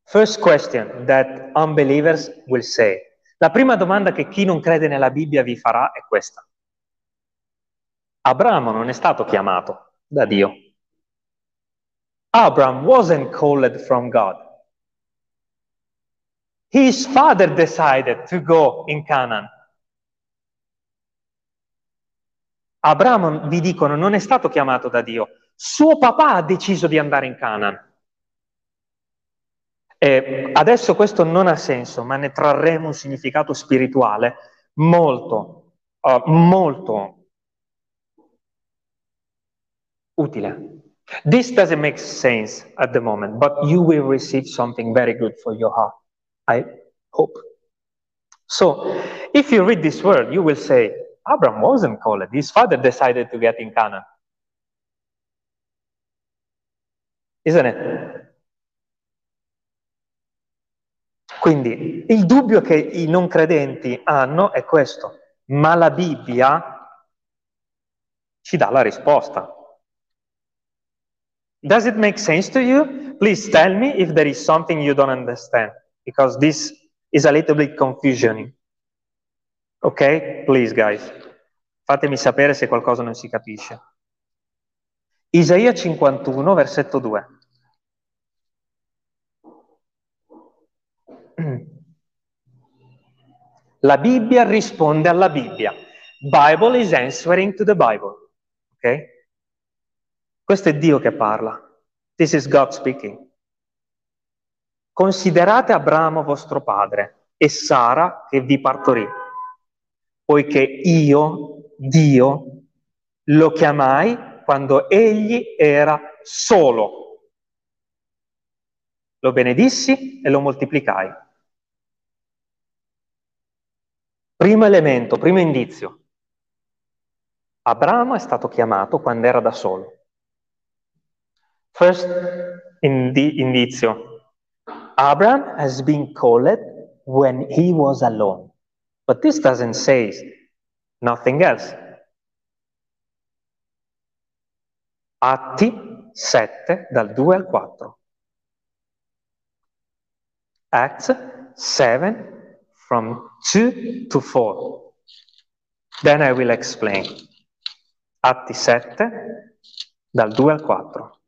First question that unbelievers will say. La prima domanda che chi non crede nella Bibbia vi farà è questa. Abramo non è stato chiamato da Dio. Abraham wasn't called from God. His father decided to go in Canaan. Abramo, vi dicono, non è stato chiamato da Dio. Suo papà ha deciso di andare in Canaan. E adesso questo non ha senso, ma ne trarremo un significato spirituale molto, uh, molto utile. This doesn't make sense at the moment, but you will receive something very good for your heart. I hope. So, if you read this word, you will say, Abraham wasn't called. His father decided to get in Canaan. Isn't it? Quindi il dubbio che i non credenti hanno è questo, ma la Bibbia ci dà la risposta. Does it make sense to you? Please tell me if there is something you don't understand, because this is a little bit confusing. Ok? Please, guys. Fatemi sapere se qualcosa non si capisce. Isaia 51, versetto 2. La Bibbia risponde alla Bibbia. Bible is answering to the Bible. Ok? Questo è Dio che parla. This is God speaking. Considerate Abramo vostro padre e Sara che vi partorì poiché io, Dio, lo chiamai quando egli era solo. Lo benedissi e lo moltiplicai. Primo elemento, primo indizio. Abramo è stato chiamato quando era da solo. First indi- indizio. Abraham has been called when he was alone. But this doesn't say nothing else. Atti 7 dal 2 al 4. Acts 7 from 2 to 4. Then I will explain. Atti 7 dal 2 al 4.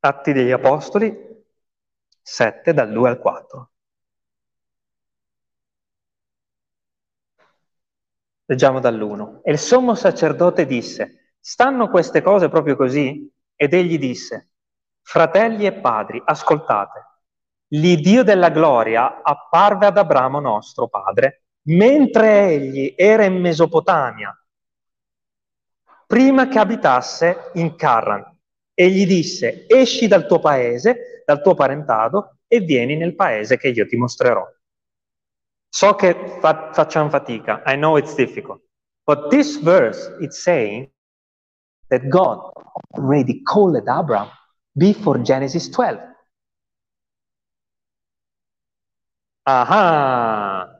Atti degli Apostoli 7 dal 2 al 4. Leggiamo dall'1. E il sommo sacerdote disse, stanno queste cose proprio così? Ed egli disse, fratelli e padri, ascoltate, l'Iddio della gloria apparve ad Abramo nostro padre, mentre egli era in Mesopotamia, prima che abitasse in Carran, e gli disse, esci dal tuo paese, dal tuo parentado, e vieni nel paese che io ti mostrerò. So che fa- facciamo fatica. I know it's difficult. But this verse is saying that God already called Abraham before Genesis 12. Ah!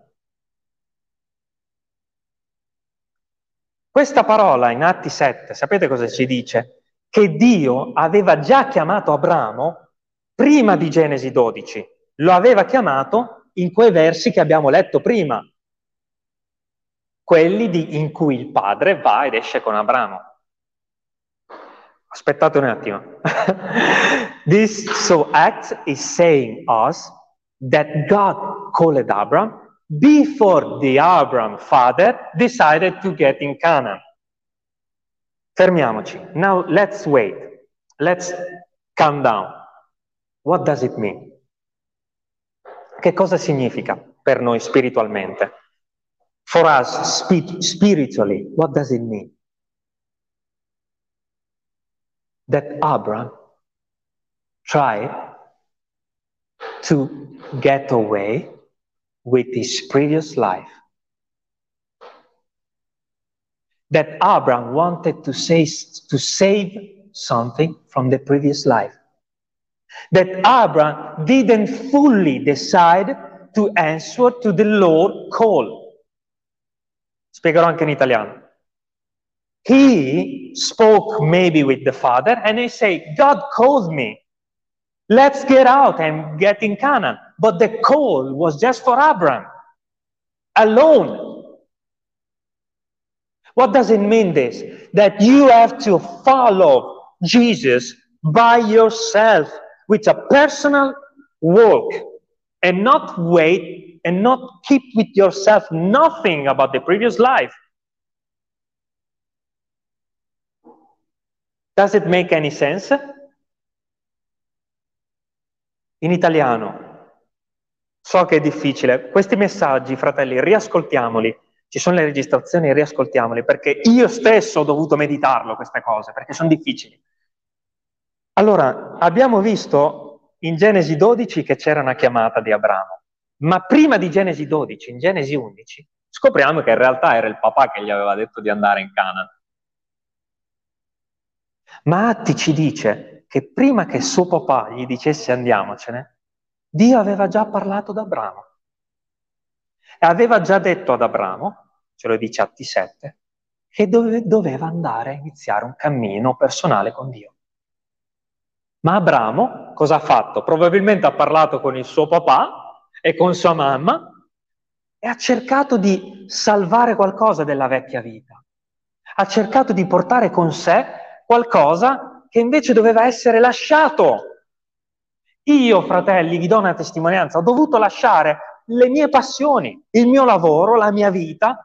Questa parola in Atti 7, sapete cosa ci dice? Che Dio aveva già chiamato Abramo prima di Genesi 12. Lo aveva chiamato in quei versi che abbiamo letto prima, quelli di, in cui il padre va ed esce con Abramo. Aspettate un attimo. This so act is saying us that God called Abraham before the Abraham father decided to get in Canaan. Fermiamoci. Now let's wait. Let's calm down. What does it mean? Che cosa significa per noi spiritualmente? For us, spi- spiritually, what does it mean? That Abraham tried to get away with his previous life. That Abraham wanted to, say, to save something from the previous life that Abraham didn't fully decide to answer to the Lord call. Spiegherò anche in italiano. He spoke maybe with the father and he said, God called me. Let's get out and get in Canaan. But the call was just for Abraham, alone. What does it mean this? That you have to follow Jesus by yourself with a personal walk and not wait and not keep with yourself nothing about the previous life. Does it make any sense? In italiano. So che è difficile. Questi messaggi, fratelli, riascoltiamoli. Ci sono le registrazioni, riascoltiamoli, perché io stesso ho dovuto meditarlo queste cose, perché sono difficili. Allora, abbiamo visto in Genesi 12 che c'era una chiamata di Abramo, ma prima di Genesi 12, in Genesi 11, scopriamo che in realtà era il papà che gli aveva detto di andare in Canaan. Ma Atti ci dice che prima che suo papà gli dicesse andiamocene, Dio aveva già parlato ad Abramo. E aveva già detto ad Abramo, ce lo dice Atti 7, che dove, doveva andare a iniziare un cammino personale con Dio. Ma Abramo cosa ha fatto? Probabilmente ha parlato con il suo papà e con sua mamma e ha cercato di salvare qualcosa della vecchia vita. Ha cercato di portare con sé qualcosa che invece doveva essere lasciato. Io, fratelli, vi do una testimonianza, ho dovuto lasciare le mie passioni, il mio lavoro, la mia vita,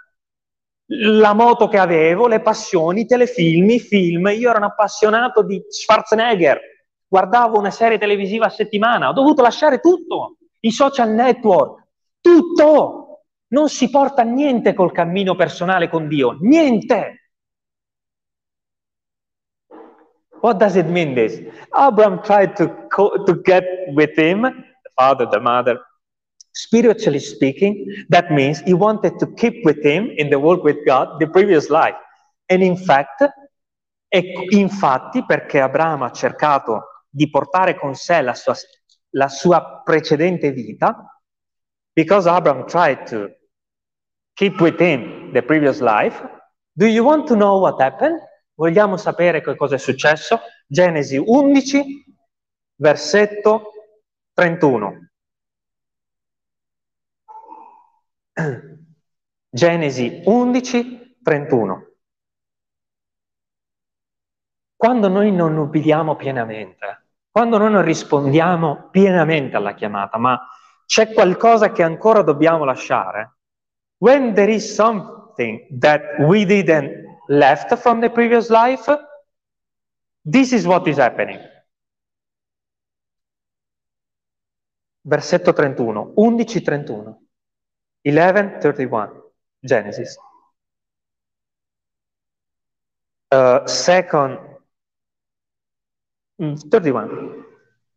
la moto che avevo, le passioni, telefilm, film. Io ero un appassionato di Schwarzenegger, guardavo una serie televisiva a settimana, ho dovuto lasciare tutto, i social network, tutto. Non si porta niente col cammino personale con Dio, niente. What does it mean this? Abraham tried to, co- to get with him, the father, the mother, spiritually speaking, that means he wanted to keep with him in the walk with God the previous life. And in fact, e infatti, perché Abramo ha cercato di portare con sé la sua, la sua precedente vita, because Abraham tried to keep with him the previous life, do you want to know what happened? Vogliamo sapere che cosa è successo? Genesi 11, versetto 31. Genesi 11, 31. Quando noi non ubbidiamo pienamente, quando noi non rispondiamo pienamente alla chiamata, ma c'è qualcosa che ancora dobbiamo lasciare, when there is something that we didn't left from the previous life, this is what is happening. Versetto 31, 11.31, 11.31, Genesis. Uh, second, 31. Mm,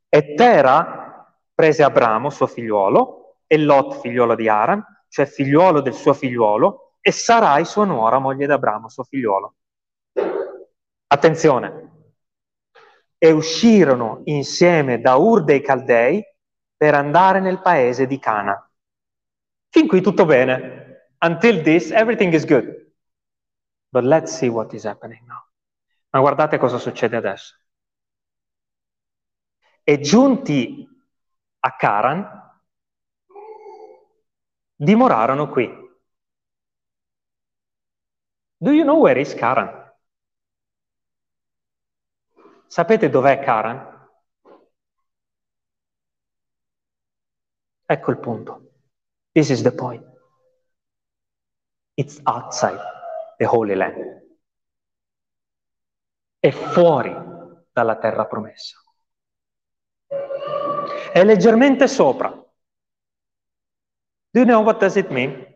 e Tera prese Abramo, suo figliuolo, e Lot, figliuolo di Aran, cioè figliuolo del suo figliuolo, e Sarai, sua nuora, moglie di Abramo, suo figliuolo. Attenzione. E uscirono insieme da Ur dei Caldei per andare nel paese di Cana. Fin qui tutto bene. Until this, everything is good. But let's see what is happening now. Ma guardate cosa succede adesso. E giunti a Caran, dimorarono qui. Do you know where is Caran? Sapete dov'è Caran? Ecco il punto. This is the point. It's outside the Holy Land. È fuori dalla terra promessa. È leggermente sopra. Do you know what does it mean?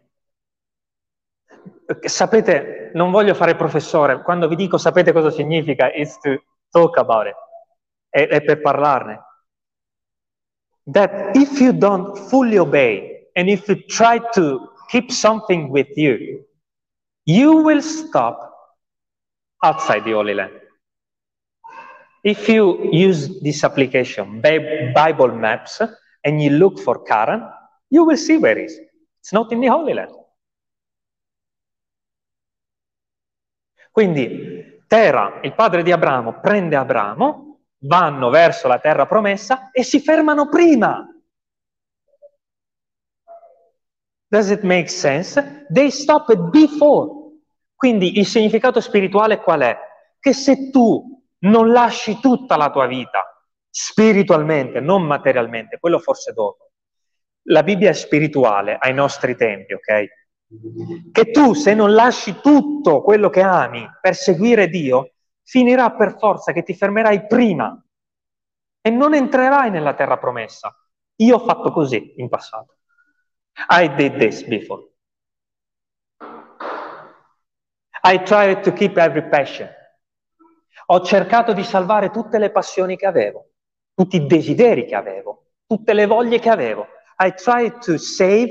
Sapete, non voglio fare professore, quando vi dico sapete cosa significa, it's to talk about it, è, è per parlarne. That if you don't fully obey and if you try to keep something with you, you will stop outside the Holy Land. If you use this application, Bible Maps, and you look for Karan, you will see where it is. It's not in the Holy Land. Quindi Tera, il padre di Abramo, prende Abramo, vanno verso la terra promessa e si fermano prima. Does it make sense? They stop before. Quindi il significato spirituale qual è? Che se tu non lasci tutta la tua vita spiritualmente, non materialmente, quello forse dopo. La Bibbia è spirituale ai nostri tempi, ok? Che tu se non lasci tutto quello che ami per seguire Dio, finirà per forza che ti fermerai prima e non entrerai nella terra promessa. Io ho fatto così in passato. I did this before. I tried to keep every passion. Ho cercato di salvare tutte le passioni che avevo, tutti i desideri che avevo, tutte le voglie che avevo. I tried to save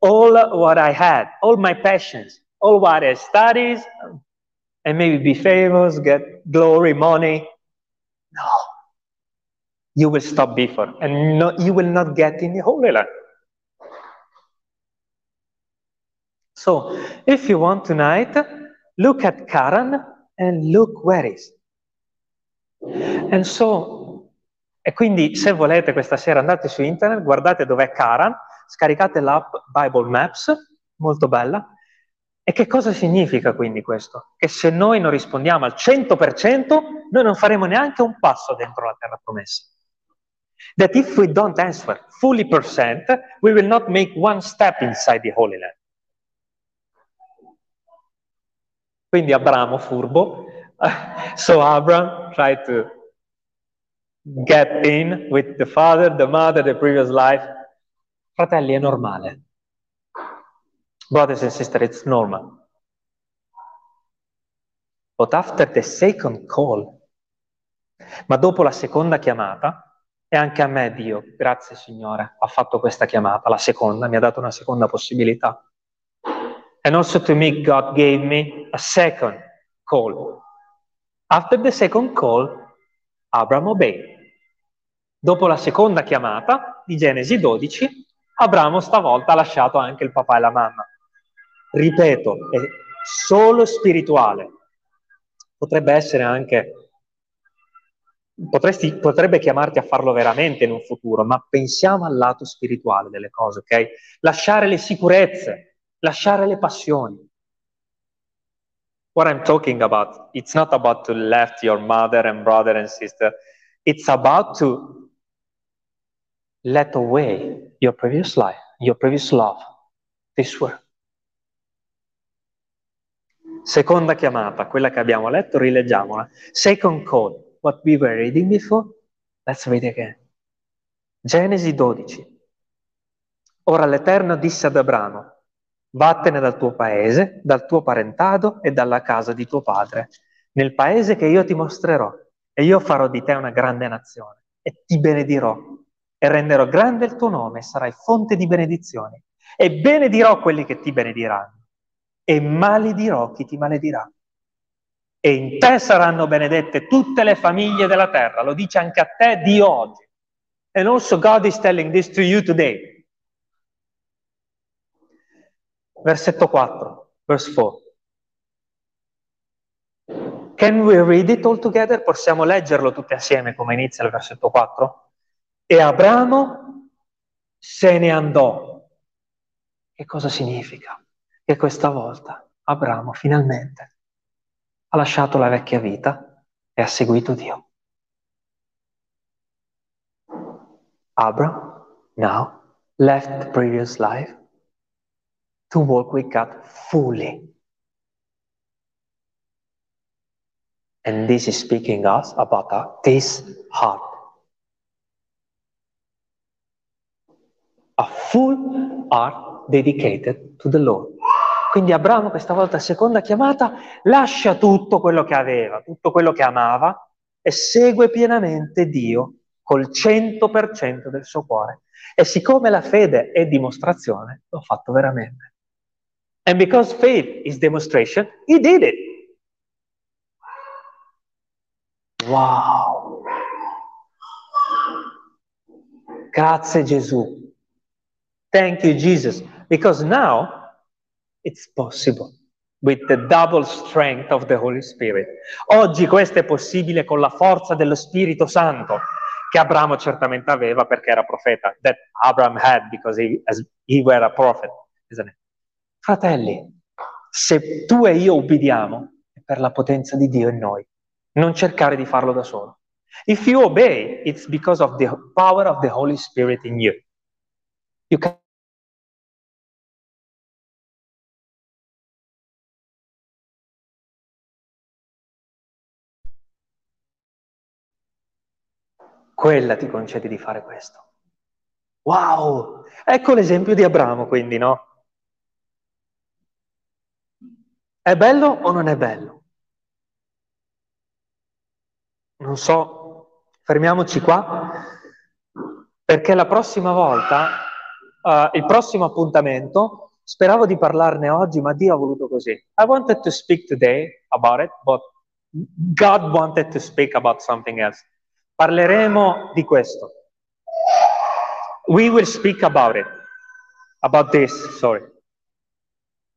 all what I had, all my passions, all what I studied, and maybe be famous, get glory, money. No. You will stop before, and no, you will not get in the Holy Land. So, if you want tonight, look at Karan and look where is. So, e quindi se volete questa sera andate su internet, guardate dov'è Karan, scaricate l'app Bible Maps, molto bella. E che cosa significa quindi questo? Che se noi non rispondiamo al 100%, noi non faremo neanche un passo dentro la terra promessa. That if we don't answer fully percent, we will not make one step inside the Holy Land. Quindi Abramo, furbo, so Abraham tried to get in with the father, the mother, the previous life. Fratelli, è normale. Brothers and sisters, it's normal. But after the second call, ma dopo la seconda chiamata, e anche a me Dio, grazie Signore, ha fatto questa chiamata, la seconda, mi ha dato una seconda possibilità. And also to me, God gave me a second call. After the second call, Abram obeyed. Dopo la seconda chiamata di Genesi 12, Abramo stavolta ha lasciato anche il papà e la mamma. Ripeto, è solo spirituale. Potrebbe essere anche Potresti, potrebbe chiamarti a farlo veramente in un futuro, ma pensiamo al lato spirituale delle cose, ok? Lasciare le sicurezze, lasciare le passioni what I'm talking about, it's not about to left your mother and brother and sister It's about to let away your previous life, your previous love, this world. Seconda chiamata, quella che abbiamo letto, rileggiamola. Second call, what we were reading before. Let's read again. Genesi 12. Ora l'Eterno disse ad Abramo, vattene dal tuo paese, dal tuo parentado e dalla casa di tuo padre, nel paese che io ti mostrerò, e io farò di te una grande nazione, e ti benedirò, e renderò grande il tuo nome, e sarai fonte di benedizioni, e benedirò quelli che ti benediranno, e maledirò chi ti maledirà. E in te saranno benedette tutte le famiglie della terra, lo dice anche a te Dio oggi. And also God is telling this to you today. Versetto 4, verse 4. Can we read it all together? Possiamo leggerlo tutti assieme come inizia il versetto 4? E Abramo se ne andò. Che cosa significa? Che questa volta Abramo finalmente ha lasciato la vecchia vita e ha seguito Dio. Abram now left the previous life to walk with God fully. And this is speaking us about uh, this heart. A full heart dedicated to the Lord. Quindi Abramo questa volta, seconda chiamata, lascia tutto quello che aveva, tutto quello che amava e segue pienamente Dio col 100% del suo cuore. E siccome la fede è dimostrazione, l'ho fatto veramente. And because faith is demonstration, he did it. Wow. Grazie Gesù. Thank you Jesus. Because now it's possible with the double strength of the Holy Spirit. Oggi questo è possibile con la forza dello Spirito Santo che Abramo certamente aveva perché era profeta. That Abraham had because he, as he were a prophet, isn't it? Fratelli, se tu e io ubbidiamo, è per la potenza di Dio in noi. Non cercare di farlo da solo. If you obey, it's because of the power of the Holy Spirit in you. You can Quella ti concede di fare questo. Wow! Ecco l'esempio di Abramo, quindi, no? È bello o non è bello? Non so, fermiamoci qua, perché la prossima volta, uh, il prossimo appuntamento, speravo di parlarne oggi, ma Dio ha voluto così. I wanted to speak today about it, but God wanted to speak about something else. Parleremo di questo. We will speak about it, about this, sorry.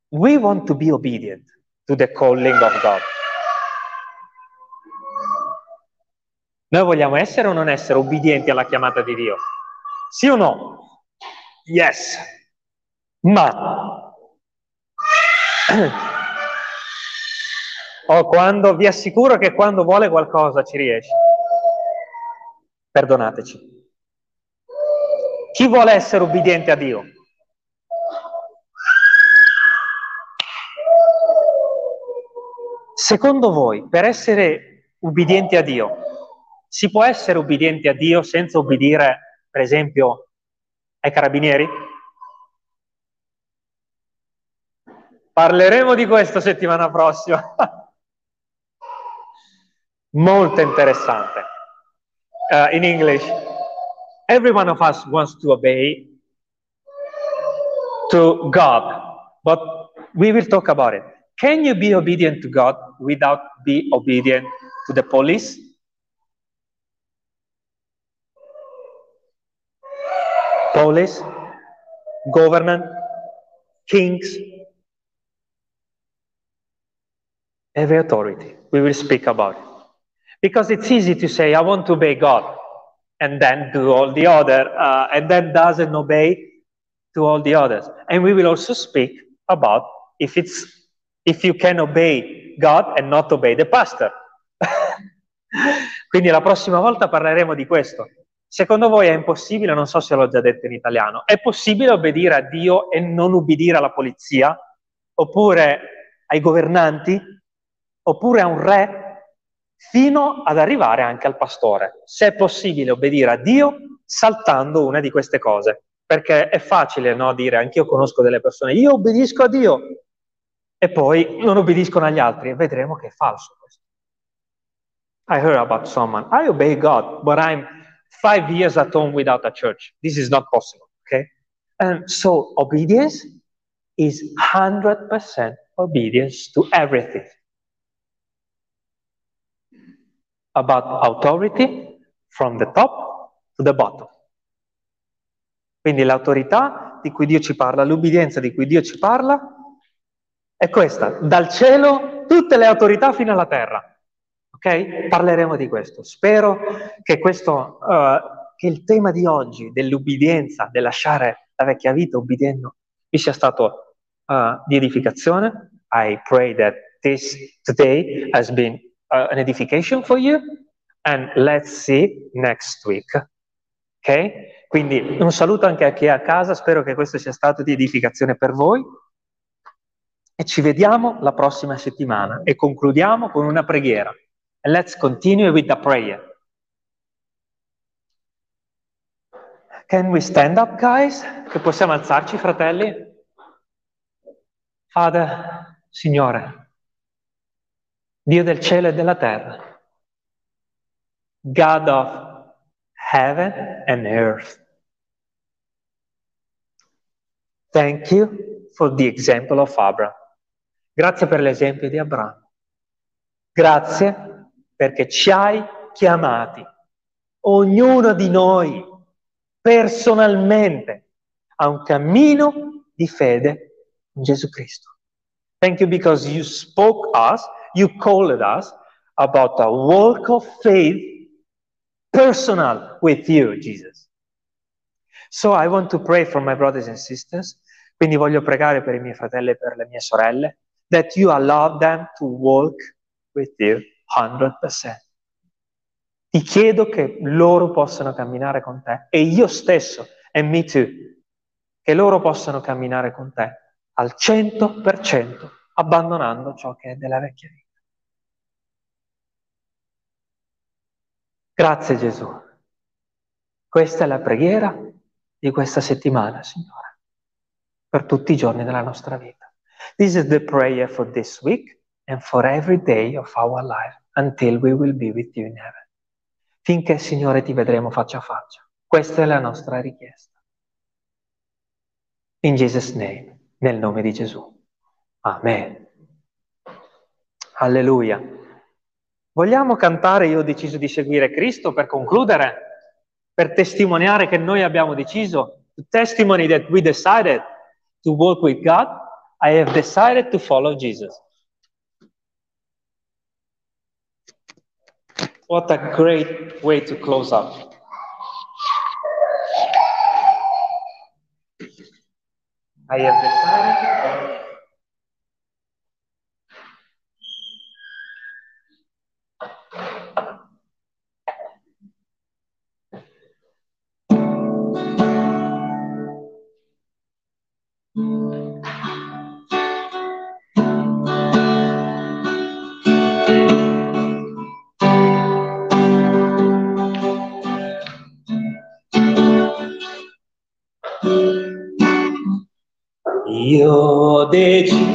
We want to be obedient to the calling of God. Noi vogliamo essere o non essere obbedienti alla chiamata di Dio? Sì o no? Yes. Ma o quando vi assicuro che quando vuole qualcosa ci riesce. Perdonateci. Chi vuole essere obbediente a Dio? Secondo voi, per essere ubbidienti a Dio, si può essere ubbidienti a Dio senza ubbidire, per esempio, ai carabinieri? Parleremo di questo settimana prossima. Molto interessante. Uh, in English, every one of us wants to obey to God, but we will talk about it. Can you be obedient to God without be obedient to the police? Police, government, kings, every authority. We will speak about it. Because it's easy to say, I want to obey God, and then do all the other, uh, and then doesn't obey to all the others. And we will also speak about if it's if you can obey God and not obey the pastor. Quindi la prossima volta parleremo di questo. Secondo voi è impossibile, non so se l'ho già detto in italiano, è possibile obbedire a Dio e non ubbidire alla polizia, oppure ai governanti, oppure a un re, fino ad arrivare anche al pastore. Se è possibile obbedire a Dio saltando una di queste cose, perché è facile no, dire, anch'io conosco delle persone, io obbedisco a Dio, e poi non obbediscono agli altri, e vedremo che è falso questo. I heard about someone, I obey God, but I'm five years at home without a church. This is not possible, okay? And so obedience is 100% obedience to everything. About authority from the top to the bottom. Quindi l'autorità di cui Dio ci parla, l'ubbidienza di cui Dio ci parla, è questa, dal cielo tutte le autorità fino alla terra. Ok? Parleremo di questo. Spero che, questo, uh, che il tema di oggi, dell'ubbidienza, del lasciare la vecchia vita ubbidiendo, vi sia stato uh, di edificazione. I pray that this today has been uh, an edification for you and let's see next week. Ok? Quindi un saluto anche a chi è a casa, spero che questo sia stato di edificazione per voi e ci vediamo la prossima settimana e concludiamo con una preghiera. And let's continue with the prayer. Can we stand up, guys? Che possiamo alzarci, fratelli? Father, Signore, Dio del cielo e della terra, God of heaven and earth. Thank you for the example of Abraham. Grazie per l'esempio di Abramo. Grazie perché ci hai chiamati, ognuno di noi, personalmente, a un cammino di fede in Gesù Cristo. Thank you because you spoke us, you called us about a walk of faith personal with you, Jesus. So I want to pray for my brothers and sisters, quindi voglio pregare per i miei fratelli e per le mie sorelle, that you allow them to walk with you 100%. Ti chiedo che loro possano camminare con te e io stesso, e me too, che loro possano camminare con te al 100%, abbandonando ciò che è della vecchia vita. Grazie Gesù. Questa è la preghiera di questa settimana, Signore, per tutti i giorni della nostra vita. This is the prayer for this week and for every day of our life until we will be with you in heaven. Finché, Signore, ti vedremo faccia a faccia. Questa è la nostra richiesta. In Jesus' name, nel nome di Gesù. Amen. Alleluia. Vogliamo cantare Io ho deciso di seguire Cristo per concludere, per testimoniare che noi abbiamo deciso, to testimony that we decided to walk with God, I have decided to follow Jesus. What a great way to close up. I have decided Io ho deciso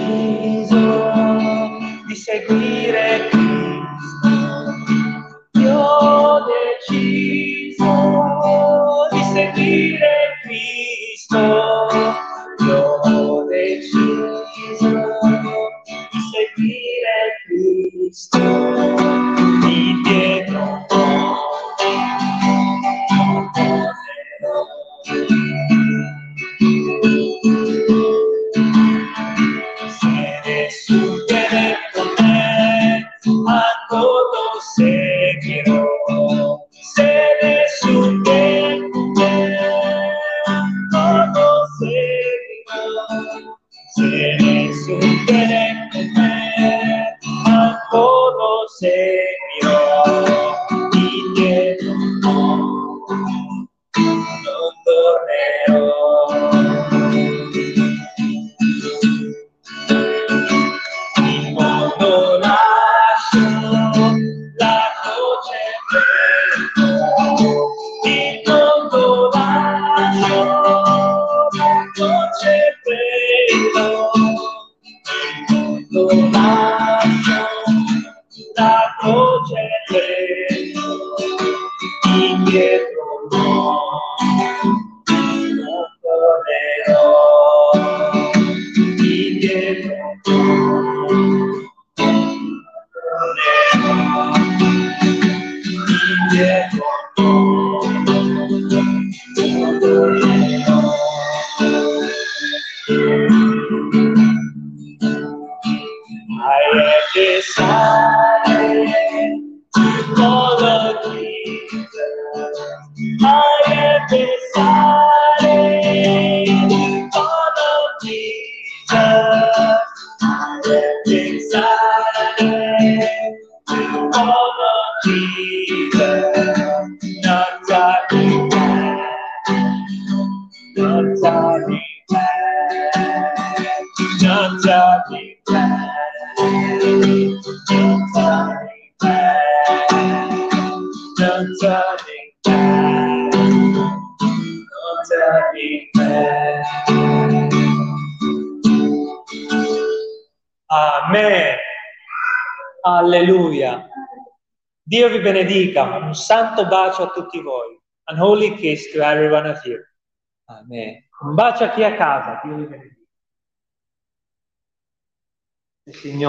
Dio vi benedica. Un santo bacio a tutti voi. An holy kiss to every one of you. Amen. Un bacio a chi è a casa. Dio vi benedica. Il Signore